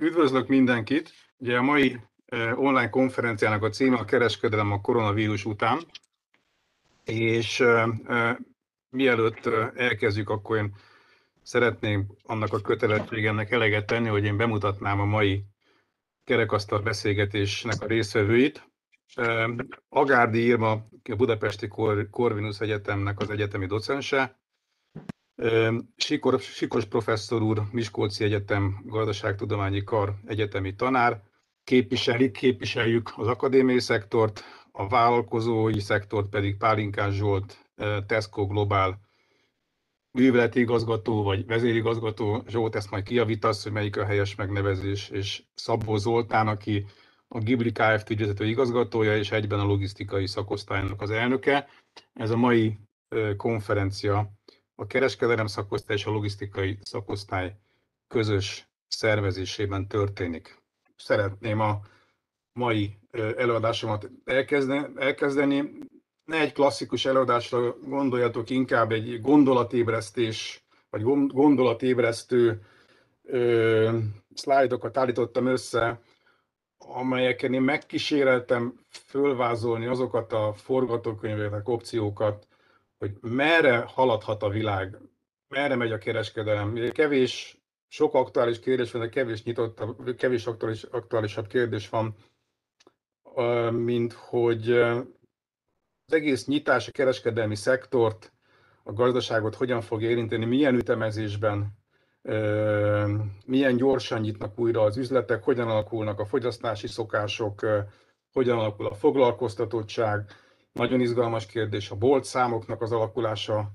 Üdvözlök mindenkit! Ugye a mai online konferenciának a címe a kereskedelem a koronavírus után, és mielőtt elkezdjük, akkor én szeretném annak a kötelességemnek eleget tenni, hogy én bemutatnám a mai kerekasztal beszélgetésnek a résztvevőit. Agárdi Irma, a Budapesti Corvinus Egyetemnek az egyetemi docense, Sikor, Sikos professzor úr, Miskolci Egyetem Gazdaságtudományi Kar egyetemi tanár, képviselik, képviseljük az akadémiai szektort, a vállalkozói szektort pedig Pálinkás Zsolt, Tesco Global műveleti igazgató vagy vezérigazgató, Zsolt ezt majd kiavítasz, hogy melyik a helyes megnevezés, és Szabó Zoltán, aki a Ghibli Kft. ügyvezető igazgatója, és egyben a logisztikai szakosztálynak az elnöke. Ez a mai konferencia a kereskedelem szakosztály és a logisztikai szakosztály közös szervezésében történik. Szeretném a mai előadásomat elkezdeni. Ne egy klasszikus előadásra gondoljatok, inkább egy gondolatébresztés, vagy gondolatébresztő szlájdokat állítottam össze, amelyeken én megkíséreltem fölvázolni azokat a forgatókönyveket, opciókat, hogy merre haladhat a világ, merre megy a kereskedelem. Kevés, sok aktuális kérdés van, de kevés nyitott, kevés aktuális, aktuálisabb kérdés van, mint hogy az egész nyitás, a kereskedelmi szektort, a gazdaságot hogyan fog érinteni, milyen ütemezésben, milyen gyorsan nyitnak újra az üzletek, hogyan alakulnak a fogyasztási szokások, hogyan alakul a foglalkoztatottság, nagyon izgalmas kérdés a bolt számoknak az alakulása,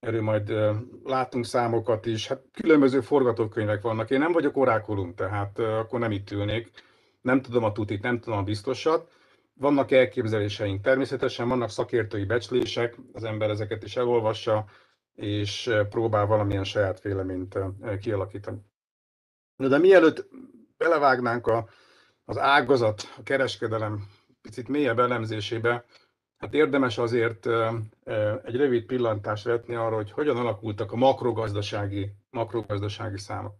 erről majd látunk számokat is. Hát különböző forgatókönyvek vannak. Én nem vagyok orákulum, tehát akkor nem itt ülnék. Nem tudom a tutit, nem tudom a biztosat. Vannak elképzeléseink természetesen, vannak szakértői becslések, az ember ezeket is elolvassa, és próbál valamilyen saját véleményt kialakítani. De mielőtt belevágnánk a, az ágazat, a kereskedelem picit mélyebb elemzésébe, Hát érdemes azért egy rövid pillantást vetni arra, hogy hogyan alakultak a makrogazdasági, makrogazdasági számok.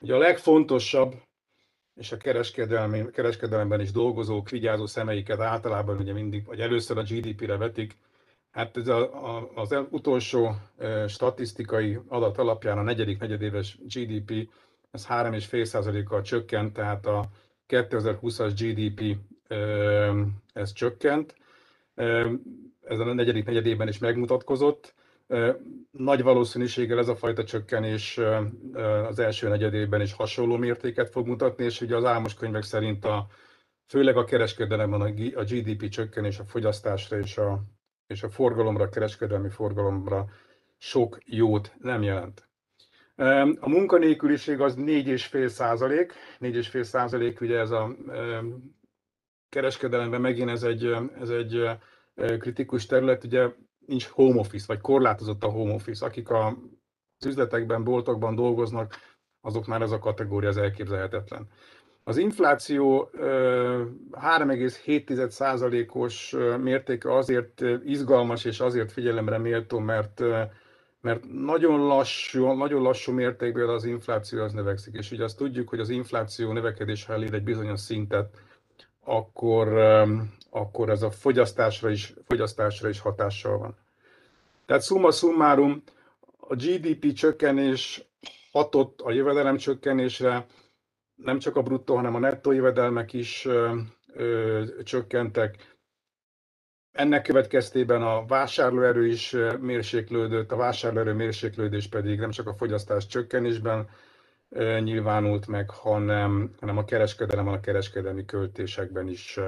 Ugye a legfontosabb, és a kereskedelmi, kereskedelemben is dolgozók vigyázó szemeiket általában ugye mindig, vagy először a GDP-re vetik, Hát ez a, a, az utolsó statisztikai adat alapján a negyedik negyedéves GDP, ez 3,5%-kal csökkent, tehát a 2020-as GDP ez csökkent, ez a negyedik negyedében is megmutatkozott. Nagy valószínűséggel ez a fajta csökkenés az első negyedében is hasonló mértéket fog mutatni, és ugye az álmos könyvek szerint a, főleg a kereskedelemben a GDP csökkenés a fogyasztásra és a, és a forgalomra, a kereskedelmi forgalomra sok jót nem jelent. A munkanélküliség az 4,5 százalék, 4,5 százalék, ugye ez a kereskedelemben megint ez egy, ez egy kritikus terület, ugye nincs home office, vagy korlátozott a home office. Akik a, az üzletekben, boltokban dolgoznak, azoknál ez a kategória az elképzelhetetlen. Az infláció 3,7%-os mértéke azért izgalmas és azért figyelemre méltó, mert mert nagyon lassú, nagyon lassú mértékben az infláció az növekszik, és ugye azt tudjuk, hogy az infláció növekedés, ha elér egy bizonyos szintet, akkor, akkor ez a fogyasztásra is, fogyasztásra is hatással van. Tehát summa summarum, a GDP csökkenés hatott a jövedelem csökkenésre, nem csak a bruttó, hanem a nettó jövedelmek is ö, ö, csökkentek. Ennek következtében a vásárlóerő is mérséklődött, a vásárlóerő mérséklődés pedig nem csak a fogyasztás csökkenésben nyilvánult meg, hanem, hanem a kereskedelem, a kereskedelmi költésekben is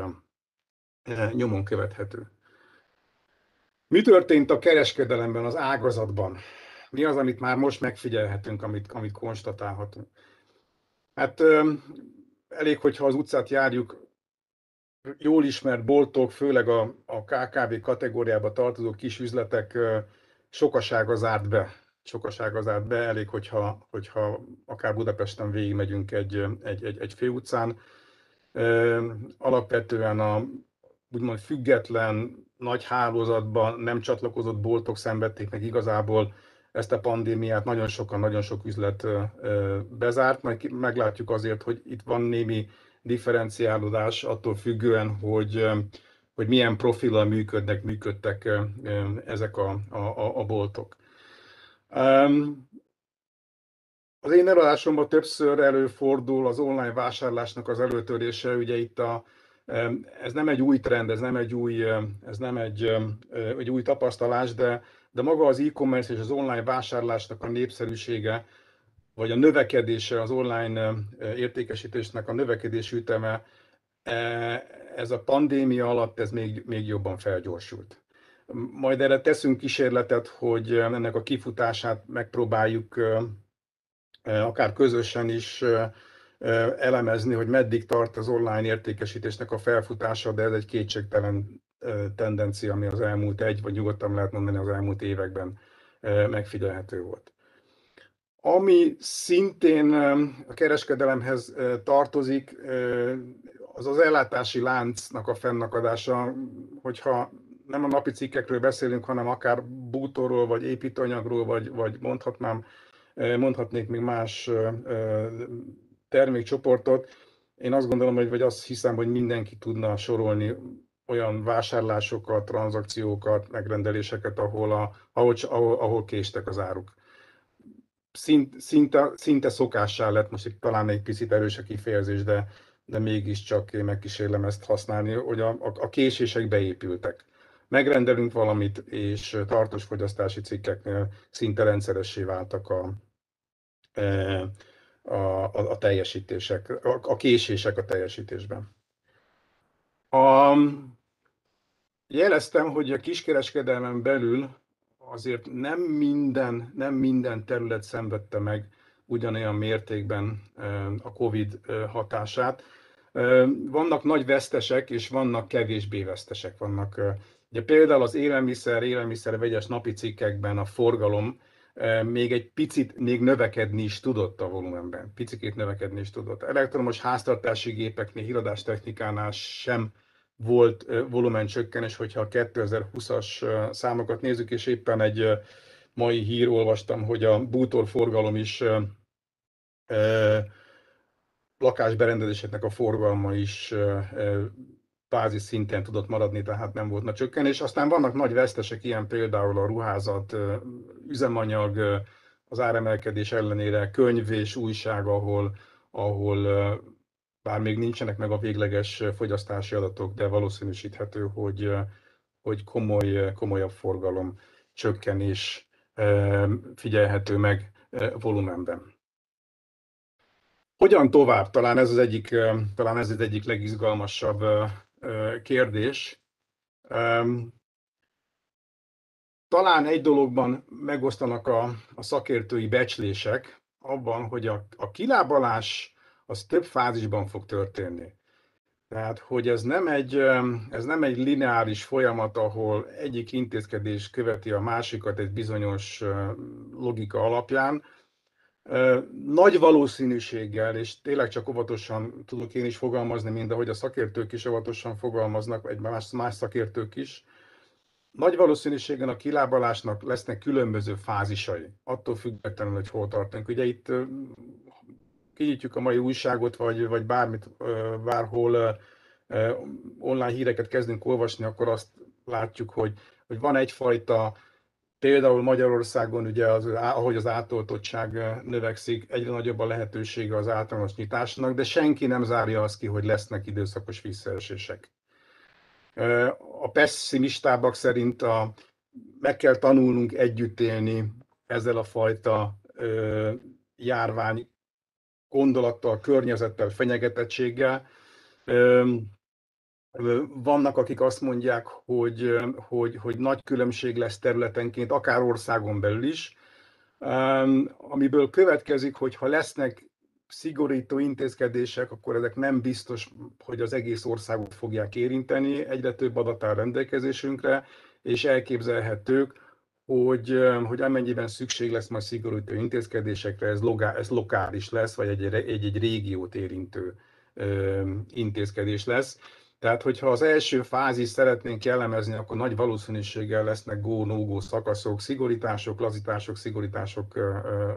nyomon követhető. Mi történt a kereskedelemben, az ágazatban? Mi az, amit már most megfigyelhetünk, amit, amit konstatálhatunk? Hát elég, hogyha az utcát járjuk, jól ismert boltok, főleg a, a KKV kategóriába tartozó kis üzletek sokasága zárt be sokaság az át be, elég, hogyha, hogyha akár Budapesten végigmegyünk egy, egy, egy, egy főutcán. Alapvetően a úgymond független, nagy hálózatban nem csatlakozott boltok szenvedték meg igazából ezt a pandémiát, nagyon sokan, nagyon sok üzlet bezárt, majd meglátjuk azért, hogy itt van némi differenciálódás attól függően, hogy, hogy milyen profillal működnek, működtek ezek a, a, a boltok. Az én előadásomban többször előfordul az online vásárlásnak az előtörése, ugye itt a, ez nem egy új trend, ez nem egy új, ez nem egy, egy új tapasztalás, de, de maga az e-commerce és az online vásárlásnak a népszerűsége, vagy a növekedése, az online értékesítésnek a növekedési üteme, e, ez a pandémia alatt ez még, még jobban felgyorsult. Majd erre teszünk kísérletet, hogy ennek a kifutását megpróbáljuk akár közösen is elemezni, hogy meddig tart az online értékesítésnek a felfutása, de ez egy kétségtelen tendencia, ami az elmúlt egy, vagy nyugodtan lehet mondani az elmúlt években megfigyelhető volt. Ami szintén a kereskedelemhez tartozik, az az ellátási láncnak a fennakadása, hogyha nem a napi cikkekről beszélünk, hanem akár bútorról, vagy építőanyagról, vagy, vagy mondhatnám, mondhatnék még más termékcsoportot. Én azt gondolom, hogy, vagy azt hiszem, hogy mindenki tudna sorolni olyan vásárlásokat, tranzakciókat, megrendeléseket, ahol, a, ahol, ahol, ahol késtek az áruk. Szint, szinte, szinte szokássá lett, most itt talán egy picit erős a kifejezés, de, de mégiscsak én megkísérlem ezt használni, hogy a, a, a késések beépültek. Megrendelünk valamit, és tartós fogyasztási cikkeknél szinte rendszeressé váltak a, e, a, a, a teljesítések, a, a késések a teljesítésben. A, jeleztem, hogy a kiskereskedelmen belül azért nem minden, nem minden terület szenvedte meg ugyanolyan mértékben a COVID hatását. Vannak nagy vesztesek, és vannak kevésbé vesztesek. Vannak, ugye például az élelmiszer, élelmiszer vegyes napi cikkekben a forgalom még egy picit még növekedni is tudott a volumenben. Picikét növekedni is tudott. Elektromos háztartási gépeknél, híradástechnikánál sem volt volumen csökkenés, hogyha a 2020-as számokat nézzük, és éppen egy mai hír olvastam, hogy a bútor forgalom is lakásberendezéseknek a forgalma is bázis szinten tudott maradni, tehát nem volt nagy csökkenés. Aztán vannak nagy vesztesek, ilyen például a ruházat, üzemanyag, az áremelkedés ellenére könyv és újság, ahol, ahol bár még nincsenek meg a végleges fogyasztási adatok, de valószínűsíthető, hogy, hogy komoly, komolyabb forgalom csökkenés figyelhető meg volumenben. Hogyan tovább? Talán ez az egyik, talán ez az egyik legizgalmasabb kérdés. Talán egy dologban megosztanak a, a szakértői becslések, abban, hogy a, a kilábalás az több fázisban fog történni. Tehát, hogy ez nem egy, ez nem egy lineáris folyamat, ahol egyik intézkedés követi a másikat egy bizonyos logika alapján. Nagy valószínűséggel, és tényleg csak óvatosan tudok én is fogalmazni, mint ahogy a szakértők is óvatosan fogalmaznak, egy más, más szakértők is, nagy valószínűséggel a kilábalásnak lesznek különböző fázisai, attól függetlenül, hogy hol tartunk. Ugye itt kinyitjuk a mai újságot, vagy, vagy bármit, bárhol online híreket kezdünk olvasni, akkor azt látjuk, hogy, hogy van egyfajta, például Magyarországon, ugye az, ahogy az átoltottság növekszik, egyre nagyobb a lehetősége az általános nyitásnak, de senki nem zárja azt ki, hogy lesznek időszakos visszaesések. A pessimistábbak szerint a, meg kell tanulnunk együtt élni ezzel a fajta járvány gondolattal, környezettel, fenyegetettséggel. Vannak, akik azt mondják, hogy, hogy, hogy nagy különbség lesz területenként, akár országon belül is, amiből következik, hogy ha lesznek szigorító intézkedések, akkor ezek nem biztos, hogy az egész országot fogják érinteni. Egyre több adat áll rendelkezésünkre, és elképzelhetők, hogy, hogy amennyiben szükség lesz majd szigorító intézkedésekre, ez, logá, ez lokális lesz, vagy egy, egy, egy régiót érintő intézkedés lesz. Tehát, hogyha az első fázis szeretnénk jellemezni, akkor nagy valószínűséggel lesznek go-no-go szakaszok, szigorítások, lazítások, szigorítások,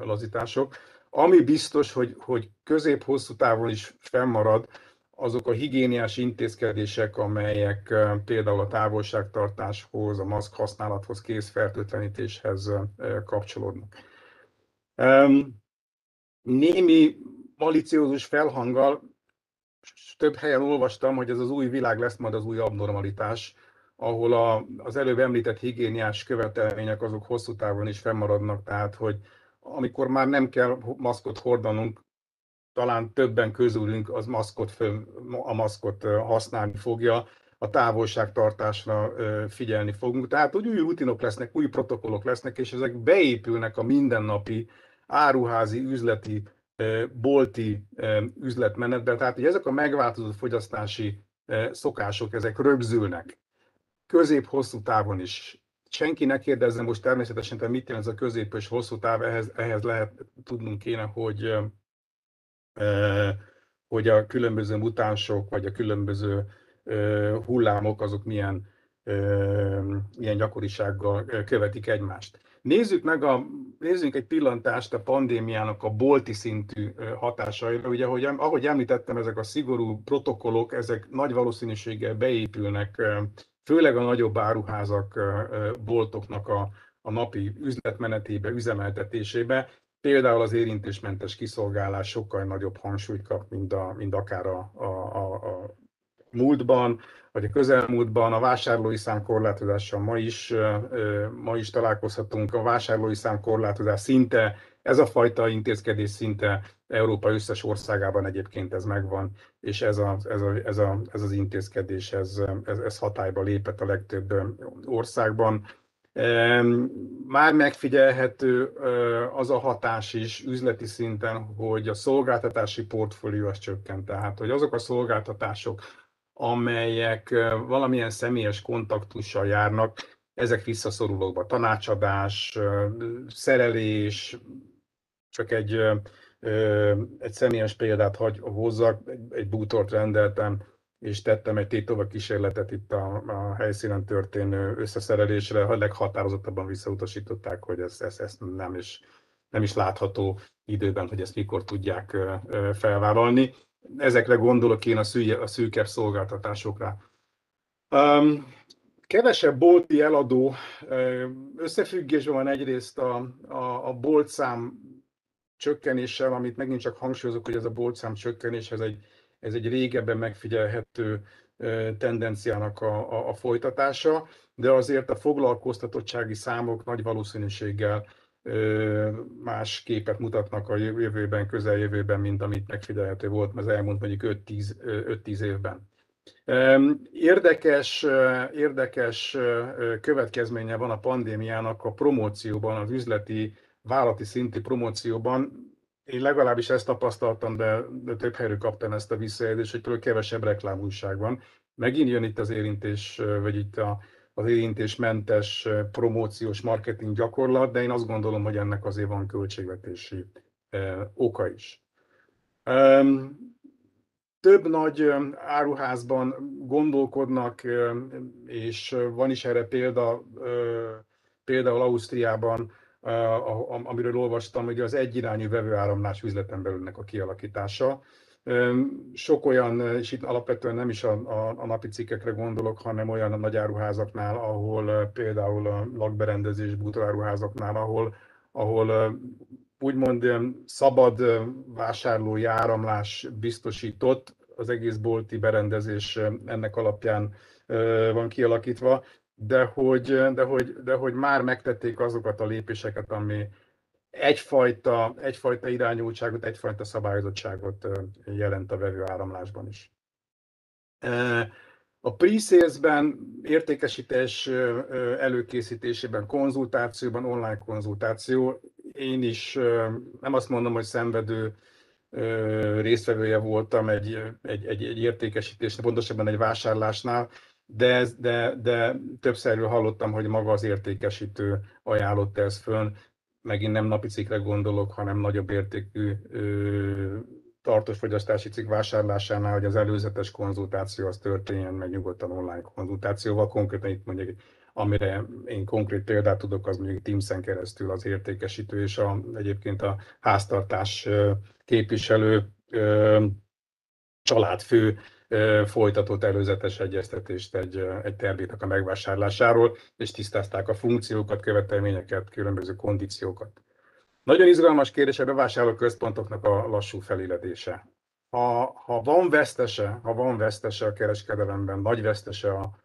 lazítások. Ami biztos, hogy, hogy közép-hosszú távon is fennmarad, azok a higiéniás intézkedések, amelyek például a távolságtartáshoz, a maszk használathoz, kézfertőtlenítéshez kapcsolódnak. Némi maliciózus felhanggal több helyen olvastam, hogy ez az új világ lesz majd az új abnormalitás, ahol a, az előbb említett higiéniás követelmények azok hosszú távon is fennmaradnak, tehát hogy amikor már nem kell maszkot hordanunk, talán többen közülünk az maszkot a maszkot használni fogja, a távolságtartásra figyelni fogunk. Tehát úgy új rutinok lesznek, új protokollok lesznek, és ezek beépülnek a mindennapi áruházi, üzleti, bolti üzletmenetbe. Tehát, hogy ezek a megváltozott fogyasztási szokások, ezek rögzülnek. Közép-hosszú távon is. Senki ne kérdezze most természetesen, te mit jelent ez a közép és hosszú táv, ehhez, ehhez lehet tudnunk kéne, hogy hogy a különböző mutánsok, vagy a különböző hullámok, azok milyen, milyen gyakorisággal követik egymást. Nézzük meg a, nézzünk egy pillantást a pandémiának a bolti szintű hatásaira. Ugye, ahogy, ahogy említettem, ezek a szigorú protokollok, ezek nagy valószínűséggel beépülnek, főleg a nagyobb áruházak, boltoknak a, a napi üzletmenetébe, üzemeltetésébe, Például az érintésmentes kiszolgálás sokkal nagyobb hangsúlyt kap, mint, a, mint akár a, a, a, a múltban, vagy a közelmúltban. A vásárlói szám korlátozással ma is, ma is találkozhatunk. A vásárlói szám korlátozás szinte, ez a fajta intézkedés szinte Európa összes országában egyébként ez megvan, és ez, a, ez, a, ez, a, ez az intézkedés, ez, ez, ez hatályba lépett a legtöbb országban már megfigyelhető az a hatás is üzleti szinten, hogy a szolgáltatási portfólió az csökkent. Tehát, hogy azok a szolgáltatások, amelyek valamilyen személyes kontaktussal járnak, ezek visszaszorulókba. Tanácsadás, szerelés, csak egy, egy személyes példát hagy, hozzak, egy bútort rendeltem, és tettem egy tétova kísérletet itt a, a helyszínen történő összeszerelésre, a leghatározottabban visszautasították, hogy ez, ez, ez nem, is, nem is látható időben, hogy ezt mikor tudják felvállalni. Ezekre gondolok én a, szű, a szűkebb szolgáltatásokra. Um, kevesebb bolti eladó összefüggésben van egyrészt a, a, a boltszám csökkenéssel, amit megint csak hangsúlyozok, hogy ez a boltszám csökkenés, ez egy ez egy régebben megfigyelhető tendenciának a, a, a folytatása, de azért a foglalkoztatottsági számok nagy valószínűséggel más képet mutatnak a jövőben, közeljövőben, mint amit megfigyelhető volt az elmúlt mondjuk 5-10 évben. Érdekes, érdekes következménye van a pandémiának a promócióban, az üzleti, vállalati szinti promócióban, én legalábbis ezt tapasztaltam, de, de több helyről kaptam ezt a visszajelzést, hogy például kevesebb reklámújság van. Megint jön itt az érintés, vagy itt a, az érintésmentes promóciós marketing gyakorlat, de én azt gondolom, hogy ennek azért van költségvetési oka is. Több nagy áruházban gondolkodnak, és van is erre példa, például Ausztriában, amiről olvastam, hogy az egyirányú vevőáramlás üzleten belülnek a kialakítása. Sok olyan, és itt alapvetően nem is a, a, a napi cikkekre gondolok, hanem olyan a nagyáruházaknál, ahol például a lakberendezés, bútoráruházaknál, ahol, ahol úgymond szabad vásárlói áramlás biztosított, az egész bolti berendezés ennek alapján van kialakítva, de hogy, de, hogy, de hogy már megtették azokat a lépéseket, ami egyfajta, egyfajta irányultságot, egyfajta szabályozottságot jelent a vevő áramlásban is. A pre-salesben, értékesítés előkészítésében, konzultációban, online konzultáció, én is nem azt mondom, hogy szenvedő résztvevője voltam egy, egy, egy, egy értékesítésnél, pontosabban egy vásárlásnál, de, de, de többszörről hallottam, hogy maga az értékesítő ajánlott ezt föl, megint nem napi cikkre gondolok, hanem nagyobb értékű ö, tartós fogyasztási cikk vásárlásánál, hogy az előzetes konzultáció az történjen meg nyugodtan online konzultációval. Konkrétan itt mondjuk, amire én konkrét példát tudok, az mondjuk Teams-en keresztül az értékesítő és a, egyébként a háztartás képviselő családfő folytatott előzetes egyeztetést egy, egy terméknek a megvásárlásáról, és tisztázták a funkciókat, követelményeket, különböző kondíciókat. Nagyon izgalmas kérdés a bevásárló központoknak a lassú feléledése. Ha, ha van vesztese, ha van vesztese a kereskedelemben, nagy vesztese a,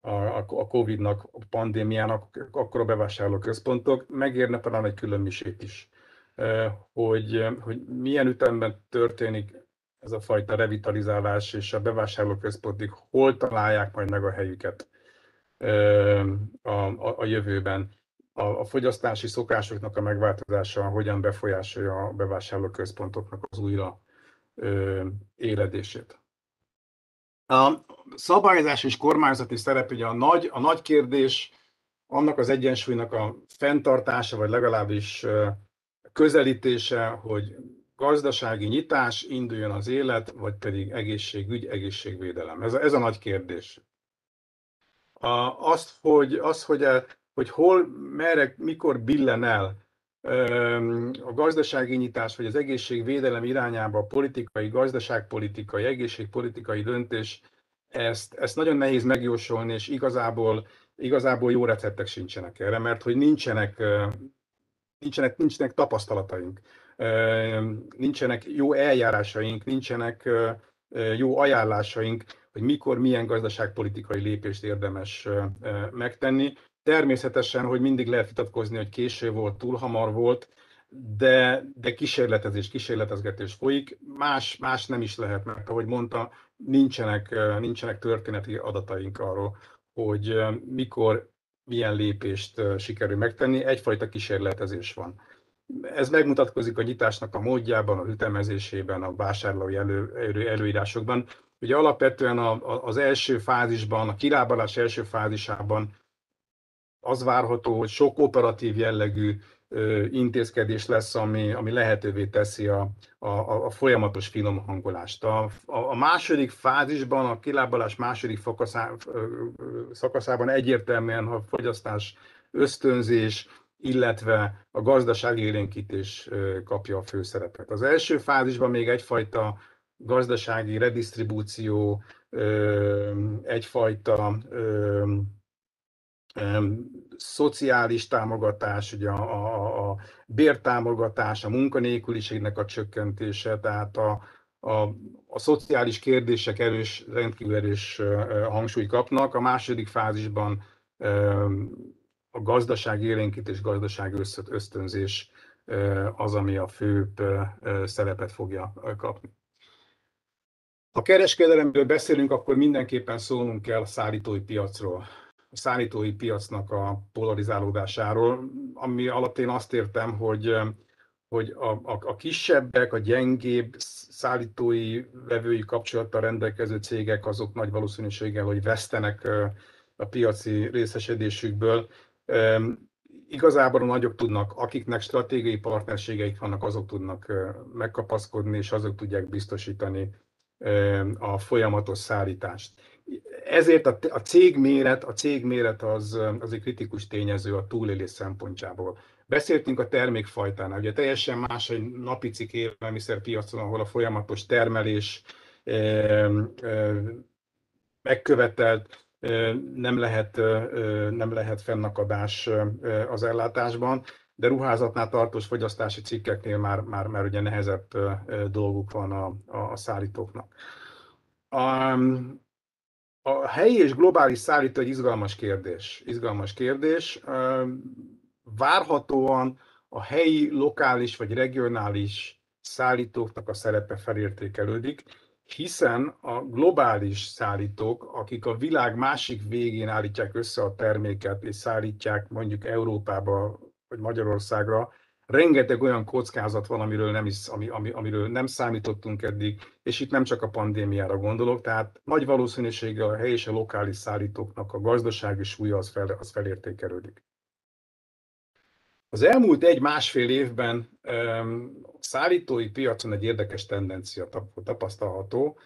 a, a Covid-nak, a pandémiának, akkor a bevásárló központok megérne talán egy külön is. Hogy, hogy milyen ütemben történik ez a fajta revitalizálás és a bevásárlóközpontig hol találják majd meg a helyüket a, a, a jövőben. A, a fogyasztási szokásoknak a megváltozása hogyan befolyásolja a bevásárlóközpontoknak az újra ö, éledését. A szabályozás és kormányzati szerep ugye a nagy, a nagy kérdés, annak az egyensúlynak a fenntartása, vagy legalábbis közelítése, hogy gazdasági nyitás, induljon az élet, vagy pedig egészségügy, egészségvédelem. Ez a, ez a nagy kérdés. A, azt, hogy, az, hogy, a, hogy hol, merre, mikor billen el a gazdasági nyitás, vagy az egészségvédelem irányába a politikai, gazdaságpolitikai, egészségpolitikai döntés, ezt, ezt nagyon nehéz megjósolni, és igazából, igazából jó receptek sincsenek erre, mert hogy nincsenek, nincsenek, nincsenek tapasztalataink nincsenek jó eljárásaink, nincsenek jó ajánlásaink, hogy mikor milyen gazdaságpolitikai lépést érdemes megtenni. Természetesen, hogy mindig lehet vitatkozni, hogy késő volt, túl hamar volt, de, de kísérletezés, kísérletezgetés folyik. Más, más nem is lehet, mert ahogy mondta, nincsenek, nincsenek történeti adataink arról, hogy mikor milyen lépést sikerül megtenni. Egyfajta kísérletezés van. Ez megmutatkozik a nyitásnak a módjában, a ütemezésében, a vásárlói elő, elő, előírásokban. Ugye alapvetően a, a, az első fázisban, a kilábalás első fázisában az várható, hogy sok operatív jellegű ö, intézkedés lesz, ami, ami lehetővé teszi a, a, a folyamatos finom hangolást. A, a, a második fázisban, a kilábalás második szakaszá, szakaszában egyértelműen a fogyasztás ösztönzés, illetve a gazdasági élénkítés kapja a főszerepet. Az első fázisban még egyfajta gazdasági redistribúció, egyfajta szociális támogatás, ugye a, a, a bértámogatás, a munkanélküliségnek a csökkentése, tehát a, a, a szociális kérdések erős, rendkívül erős hangsúly kapnak. A második fázisban a gazdaság élénkítés, gazdaság ösztönzés az, ami a főbb szerepet fogja kapni. Ha kereskedelemről beszélünk, akkor mindenképpen szólnunk kell a szállítói piacról. A szállítói piacnak a polarizálódásáról, ami alatt én azt értem, hogy, hogy a, a, a kisebbek, a gyengébb szállítói vevői kapcsolattal rendelkező cégek azok nagy valószínűséggel, hogy vesztenek a piaci részesedésükből, Igazából a nagyok tudnak, akiknek stratégiai partnerségeik vannak, azok tudnak megkapaszkodni, és azok tudják biztosítani a folyamatos szállítást. Ezért a, a cégméret, a cégméret az, az egy kritikus tényező a túlélés szempontjából. Beszéltünk a termékfajtánál, ugye teljesen más egy napi cikk élelmiszerpiacon, ahol a folyamatos termelés megkövetelt nem lehet, nem lehet fennakadás az ellátásban, de ruházatnál tartós fogyasztási cikkeknél már, már, már ugye nehezebb dolguk van a, a, szállítóknak. A, a helyi és globális szállító egy izgalmas kérdés. Izgalmas kérdés. Várhatóan a helyi, lokális vagy regionális szállítóknak a szerepe felértékelődik, hiszen a globális szállítók, akik a világ másik végén állítják össze a terméket és szállítják mondjuk Európába vagy Magyarországra, rengeteg olyan kockázat van, amiről nem, is, ami, ami, amiről nem számítottunk eddig, és itt nem csak a pandémiára gondolok, tehát nagy valószínűséggel a helyi és a lokális szállítóknak a gazdasági súlya az, fel, az felértékelődik. Az elmúlt egy-másfél évben a szállítói piacon egy érdekes tendencia tapasztalható.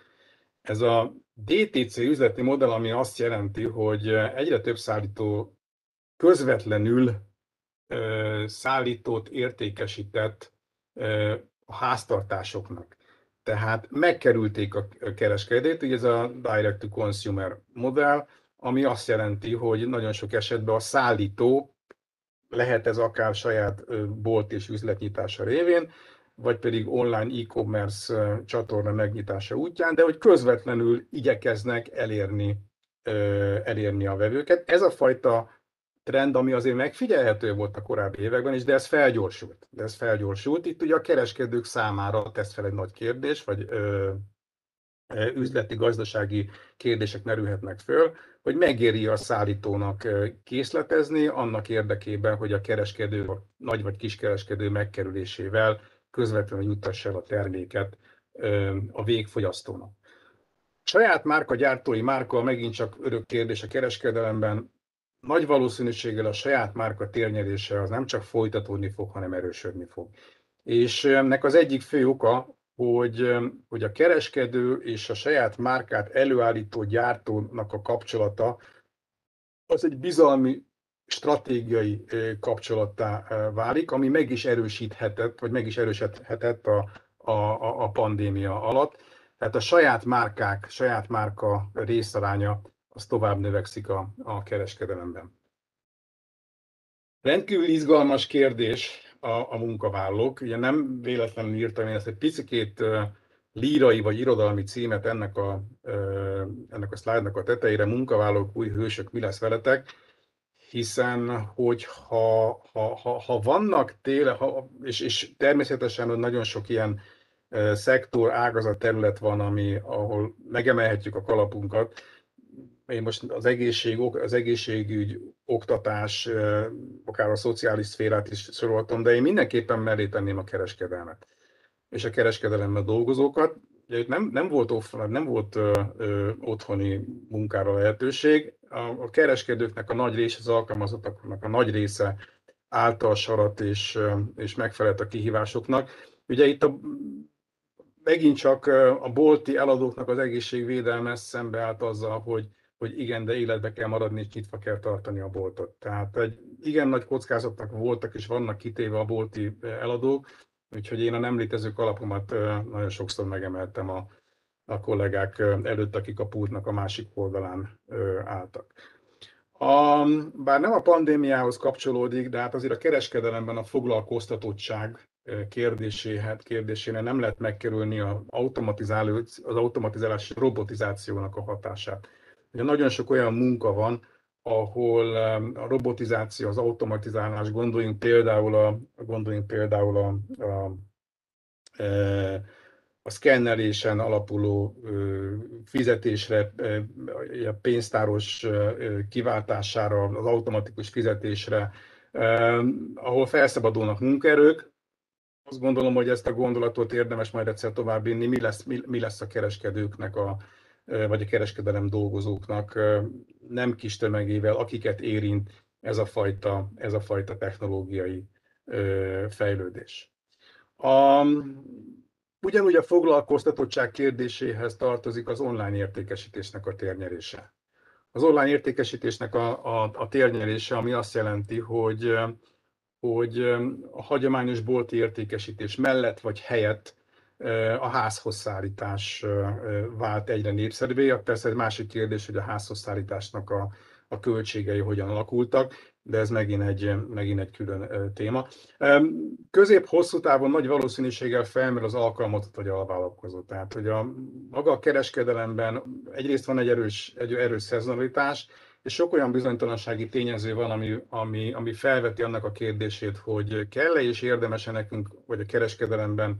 Ez a DTC üzleti modell, ami azt jelenti, hogy egyre több szállító közvetlenül szállítót értékesített a háztartásoknak. Tehát megkerülték a kereskedét, ugye ez a direct to consumer modell, ami azt jelenti, hogy nagyon sok esetben a szállító lehet ez akár saját bolt és üzletnyitása révén, vagy pedig online e-commerce csatorna megnyitása útján, de hogy közvetlenül igyekeznek elérni, elérni a vevőket. Ez a fajta trend, ami azért megfigyelhető volt a korábbi években is, de ez felgyorsult. De ez felgyorsult. Itt ugye a kereskedők számára tesz fel egy nagy kérdés, vagy üzleti, gazdasági kérdések merülhetnek föl, hogy megéri a szállítónak készletezni annak érdekében, hogy a kereskedő, a nagy vagy kiskereskedő megkerülésével közvetlenül juttassa el a terméket a végfogyasztónak. Saját márka, gyártói márka megint csak örök kérdés a kereskedelemben. Nagy valószínűséggel a saját márka térnyerése az nem csak folytatódni fog, hanem erősödni fog. És ennek az egyik fő oka, hogy, hogy a kereskedő és a saját márkát előállító gyártónak a kapcsolata az egy bizalmi stratégiai kapcsolattá válik, ami meg is erősíthetett, vagy meg is erősíthetett a, a, a pandémia alatt. Tehát a saját márkák, saját márka részaránya az tovább növekszik a, a kereskedelemben. Rendkívül izgalmas kérdés a, a munkavállalók. Ugye nem véletlenül írtam én ezt egy picit lírai vagy irodalmi címet ennek a, ennek a szlájdnak a tetejére, munkavállalók, új hősök, mi lesz veletek, hiszen hogy ha, ha, ha, ha vannak téle, ha, és, és természetesen nagyon sok ilyen szektor, ágazat, terület van, ami, ahol megemelhetjük a kalapunkat, én most az egészség, az egészségügy, oktatás, akár a szociális szférát is soroltam, de én mindenképpen mellé tenném a kereskedelmet és a kereskedelemben dolgozókat. Ugye nem, nem volt, off, nem volt ö, ö, otthoni munkára lehetőség. A, a kereskedőknek a nagy része, az alkalmazottaknak a nagy része által sarat és, és megfelelt a kihívásoknak. Ugye itt a, megint csak a bolti eladóknak az egészségvédelme szembeállt azzal, hogy hogy igen, de életbe kell maradni, és nyitva kell tartani a boltot. Tehát egy igen nagy kockázatnak voltak és vannak kitéve a bolti eladók, úgyhogy én a nem létező kalapomat eh, nagyon sokszor megemeltem a, a kollégák előtt, akik a pultnak a másik oldalán álltak. A, bár nem a pandémiához kapcsolódik, de hát azért a kereskedelemben a foglalkoztatottság kérdéséhez, kérdésére nem lehet megkerülni az automatizáló, az automatizálás robotizációnak a hatását. Ugye nagyon sok olyan munka van, ahol a robotizáció, az automatizálás, gondoljunk például a, gondoljunk például a, a, e, a szkennelésen alapuló fizetésre, a pénztáros kiváltására, az automatikus fizetésre, ahol felszabadulnak munkaerők. Azt gondolom, hogy ezt a gondolatot érdemes majd egyszer továbbvinni, mi lesz, mi, mi lesz a kereskedőknek a, vagy a kereskedelem dolgozóknak nem kis tömegével, akiket érint ez a fajta, ez a fajta technológiai fejlődés. A, ugyanúgy a foglalkoztatottság kérdéséhez tartozik az online értékesítésnek a térnyerése. Az online értékesítésnek a, a, a térnyerése, ami azt jelenti, hogy, hogy a hagyományos bolti értékesítés mellett vagy helyett a házhoz szállítás vált egyre népszerűvé. Persze egy másik kérdés, hogy a házhoz szállításnak a, a költségei hogyan alakultak, de ez megint egy, megint egy külön téma. Közép-hosszú távon nagy valószínűséggel felmerül az alkalmazott vagy alvállalkozó. Tehát, hogy a maga a kereskedelemben egyrészt van egy erős, egy erős szezonalitás, és sok olyan bizonytalansági tényező van, ami, ami, ami felveti annak a kérdését, hogy kell-e és érdemes-e nekünk, vagy a kereskedelemben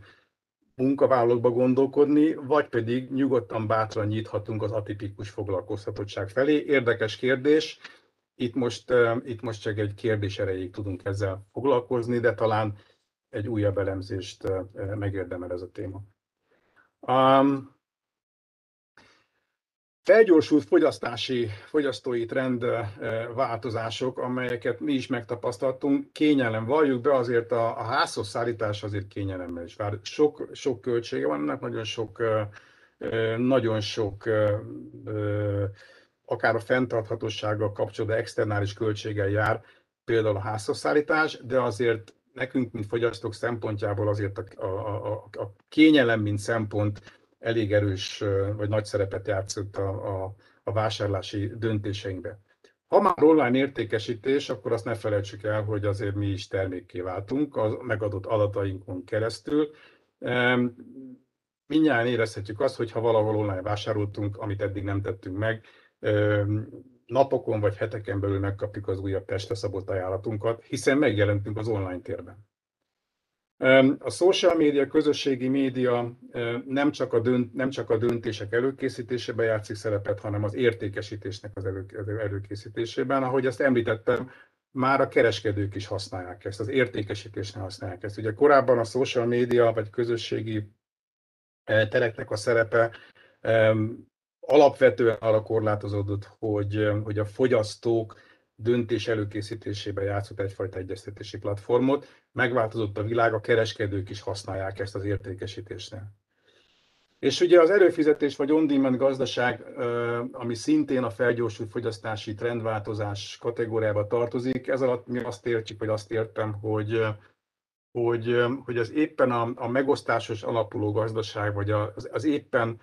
munkavállalókba gondolkodni, vagy pedig nyugodtan bátran nyithatunk az atipikus foglalkoztatottság felé. Érdekes kérdés. Itt most, itt most csak egy kérdés erejéig tudunk ezzel foglalkozni, de talán egy újabb elemzést megérdemel ez a téma. Um, felgyorsult fogyasztási, fogyasztói trend változások, amelyeket mi is megtapasztaltunk, kényelem, valljuk be azért a, a házhoz szállítás azért kényelemmel is vár. Sok, sok költsége van ennek, nagyon sok, nagyon sok akár a fenntarthatósággal kapcsolatban externális költséggel jár, például a házhoz szállítás, de azért nekünk, mint fogyasztók szempontjából azért a, a, a, a kényelem, mint szempont elég erős vagy nagy szerepet játszott a, a, a vásárlási döntéseinkbe. Ha már online értékesítés, akkor azt ne felejtsük el, hogy azért mi is termékké váltunk a megadott adatainkon keresztül. Mindjárt érezhetjük azt, hogy ha valahol online vásároltunk, amit eddig nem tettünk meg, napokon vagy heteken belül megkapjuk az újabb testre szabott ajánlatunkat, hiszen megjelentünk az online térben. A social média, közösségi média nem csak a, dönt, nem csak a döntések előkészítésében játszik szerepet, hanem az értékesítésnek az elő, előkészítésében. Ahogy ezt említettem, már a kereskedők is használják ezt, az értékesítésnél használják ezt. Ugye korábban a social média vagy közösségi tereknek a szerepe alapvetően arra korlátozódott, hogy, hogy a fogyasztók döntés előkészítésében játszott egyfajta egyeztetési platformot. Megváltozott a világ, a kereskedők is használják ezt az értékesítésnél. És ugye az előfizetés vagy on-demand gazdaság, ami szintén a felgyorsult fogyasztási trendváltozás kategóriába tartozik, ez alatt mi azt értjük, vagy azt értem, hogy, hogy, hogy az éppen a, a megosztásos alapuló gazdaság, vagy az, az éppen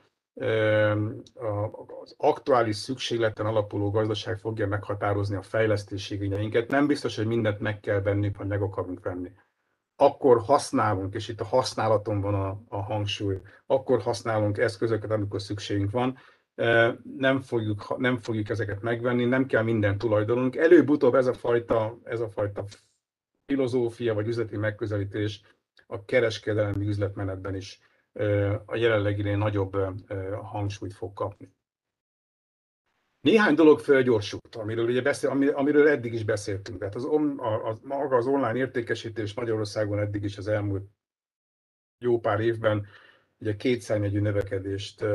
az aktuális szükségleten alapuló gazdaság fogja meghatározni a fejlesztési igényeinket. Nem biztos, hogy mindent meg kell vennünk, ha meg akarunk venni. Akkor használunk, és itt a használaton van a, a hangsúly, akkor használunk eszközöket, amikor szükségünk van, nem fogjuk, nem fogjuk ezeket megvenni, nem kell minden tulajdonunk. Előbb-utóbb ez a fajta, ez a fajta filozófia vagy üzleti megközelítés a kereskedelmi üzletmenetben is a jelenleginél nagyobb hangsúlyt fog kapni. Néhány dolog felgyorsult, amiről, ugye beszél, amiről eddig is beszéltünk. Tehát az, a, a, maga az online értékesítés Magyarországon eddig is az elmúlt jó pár évben ugye kétszárnyegyű növekedést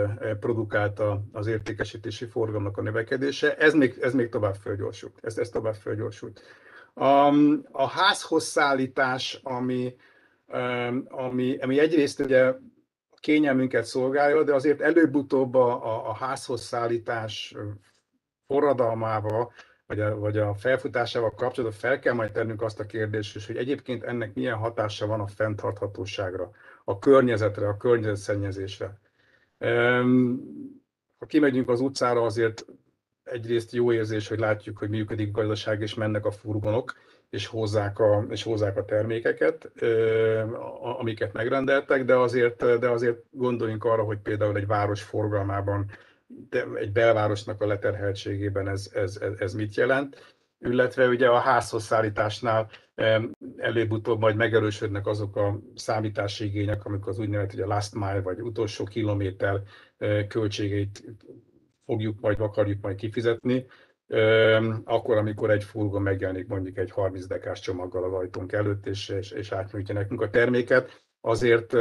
produkálta az értékesítési forgalomnak a növekedése. Ez még, ez még tovább felgyorsult. Ez, ez tovább felgyorsult. A, a házhoz ami, ami, ami egyrészt ugye kényelmünket szolgálja, de azért előbb-utóbb a, a, házhoz szállítás forradalmával, vagy a, vagy a felfutásával kapcsolatban fel kell majd tennünk azt a kérdést is, hogy egyébként ennek milyen hatása van a fenntarthatóságra, a környezetre, a környezetszennyezésre. Ha kimegyünk az utcára, azért egyrészt jó érzés, hogy látjuk, hogy működik gazdaság, és mennek a furgonok, és hozzák a, és hozzák a termékeket, amiket megrendeltek, de azért, de azért gondoljunk arra, hogy például egy város forgalmában, egy belvárosnak a leterheltségében ez, ez, ez, ez mit jelent, illetve ugye a házhoz szállításnál előbb-utóbb majd megerősödnek azok a számítási igények, amikor az úgynevezett ugye last mile, vagy utolsó kilométer költségeit fogjuk majd, akarjuk majd kifizetni, akkor, amikor egy furgon megjelenik mondjuk egy 30 dekás csomaggal az ajtónk előtt, és, és, és átnyújtja nekünk a terméket, azért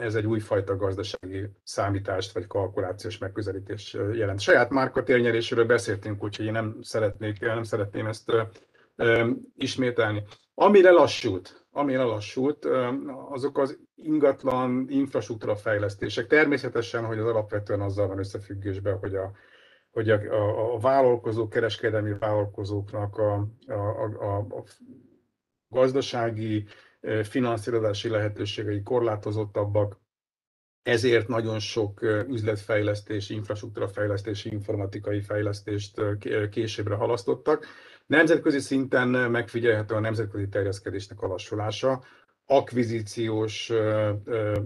ez egy újfajta gazdasági számítást vagy kalkulációs megközelítés jelent. Saját márka térnyeréséről beszéltünk, úgyhogy én nem, szeretnék, nem szeretném ezt ismételni. Amire lassult, amire lassult, azok az ingatlan infrastruktúra fejlesztések. Természetesen, hogy az alapvetően azzal van összefüggésben, hogy a, hogy a, a, a vállalkozók, kereskedelmi vállalkozóknak a, a, a, a gazdasági, finanszírozási lehetőségei korlátozottabbak, ezért nagyon sok üzletfejlesztés, infrastruktúrafejlesztési, informatikai fejlesztést későbbre halasztottak. Nemzetközi szinten megfigyelhető a nemzetközi terjeszkedésnek a lassulása, akvizíciós,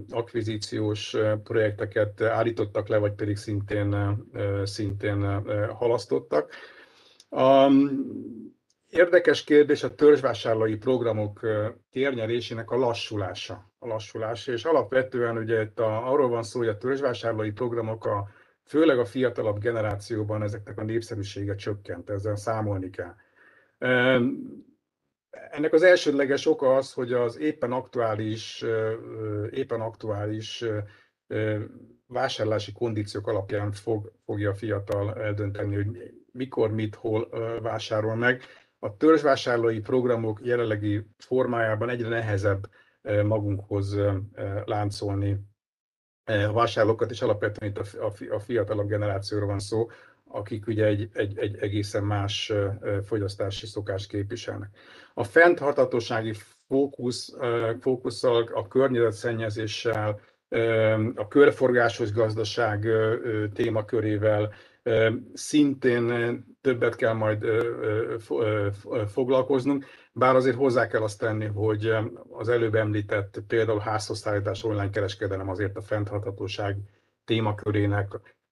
akvizíciós projekteket állítottak le, vagy pedig szintén, szintén halasztottak. A érdekes kérdés a törzsvásárlói programok térnyerésének a lassulása. A lassulása, és alapvetően ugye itt a, arról van szó, hogy a törzsvásárlói programok a, főleg a fiatalabb generációban ezeknek a népszerűsége csökkent, ezzel számolni kell. Ennek az elsődleges oka az, hogy az éppen aktuális, éppen aktuális vásárlási kondíciók alapján fog, fogja a fiatal eldönteni, hogy mikor, mit, hol vásárol meg. A törzsvásárlói programok jelenlegi formájában egyre nehezebb magunkhoz láncolni vásárlókat, és alapvetően itt a fiatalabb generációról van szó, akik ugye egy, egy, egy egészen más fogyasztási szokást képviselnek. A fenntartatósági fókusz, fókusszal, a környezetszennyezéssel, a körforgásos gazdaság témakörével szintén többet kell majd foglalkoznunk, bár azért hozzá kell azt tenni, hogy az előbb említett például házhozszállítás online kereskedelem azért a fenntarthatóság témakörének,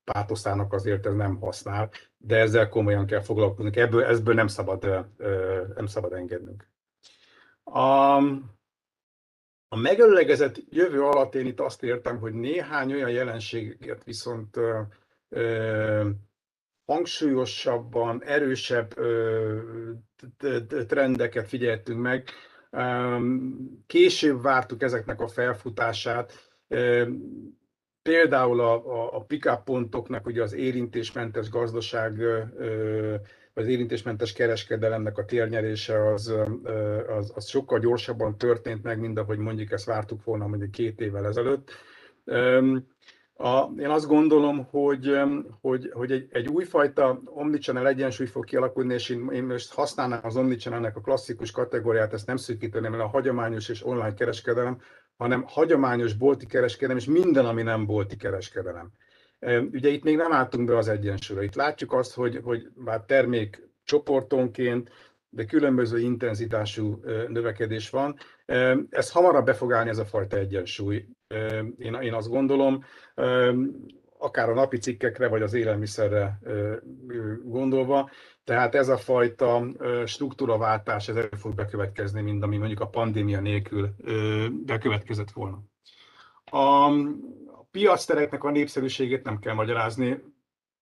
pátoszának azért ez nem használ, de ezzel komolyan kell foglalkozni. Ebből, ebből nem szabad, nem szabad engednünk. A, a megelőlegezett jövő alatt én itt azt értem, hogy néhány olyan jelenséget viszont ö, ö, hangsúlyosabban, erősebb ö, trendeket figyeltünk meg. Később vártuk ezeknek a felfutását. Például a, a, a pick-up pontoknak ugye az érintésmentes gazdaság az érintésmentes kereskedelemnek a térnyerése az, az, az sokkal gyorsabban történt meg, mint ahogy mondjuk ezt vártuk volna mondjuk két évvel ezelőtt. A, én azt gondolom, hogy, hogy, hogy egy, egy újfajta omnichannel egyensúly fog kialakulni, és én, én most használnám az omnichannelnek a klasszikus kategóriát, ezt nem szűkíteném el a hagyományos és online kereskedelem, hanem hagyományos bolti kereskedelem, és minden, ami nem bolti kereskedelem. Ugye itt még nem álltunk be az egyensúlyra. Itt látjuk azt, hogy, hogy bár termék csoportonként, de különböző intenzitású növekedés van. Ez hamarabb be fog állni ez a fajta egyensúly. Én, én azt gondolom, akár a napi cikkekre, vagy az élelmiszerre gondolva. Tehát ez a fajta struktúraváltás, ez fog bekövetkezni, mint ami mondjuk a pandémia nélkül bekövetkezett volna. A, piactereknek a népszerűségét nem kell magyarázni,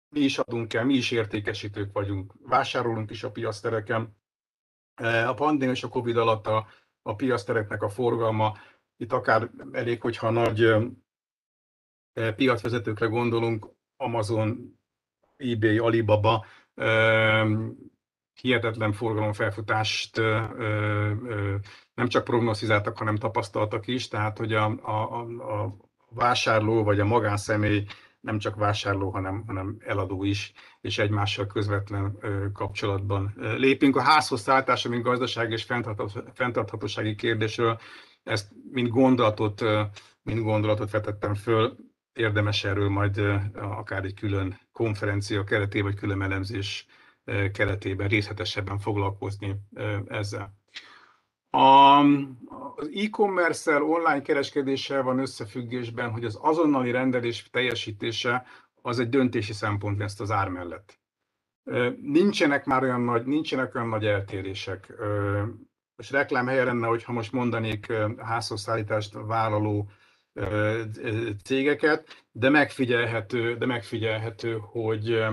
mi is adunk el, mi is értékesítők vagyunk, vásárolunk is a piactereken. A pandémia és a Covid alatt a, a piactereknek a forgalma, itt akár elég, hogyha nagy piacvezetőkre gondolunk, Amazon, eBay, Alibaba, hihetetlen forgalomfelfutást nem csak prognosztizáltak, hanem tapasztaltak is, tehát hogy a, a, a, vásárló vagy a magánszemély nem csak vásárló, hanem, hanem eladó is, és egymással közvetlen kapcsolatban lépünk. A házhoz szálltása, mint gazdasági és fenntarthatósági kérdésről, ezt mint gondolatot, mint gondolatot vetettem föl, érdemes erről majd akár egy külön konferencia keretében, vagy külön elemzés keretében részletesebben foglalkozni ezzel. A, az e-commerce online kereskedéssel van összefüggésben, hogy az azonnali rendelés teljesítése az egy döntési szempont lesz az ár mellett. Nincsenek már olyan nagy, nincsenek olyan nagy eltérések. És reklám helye lenne, hogyha most mondanék házhozszállítást vállaló cégeket, de megfigyelhető, de megfigyelhető hogy,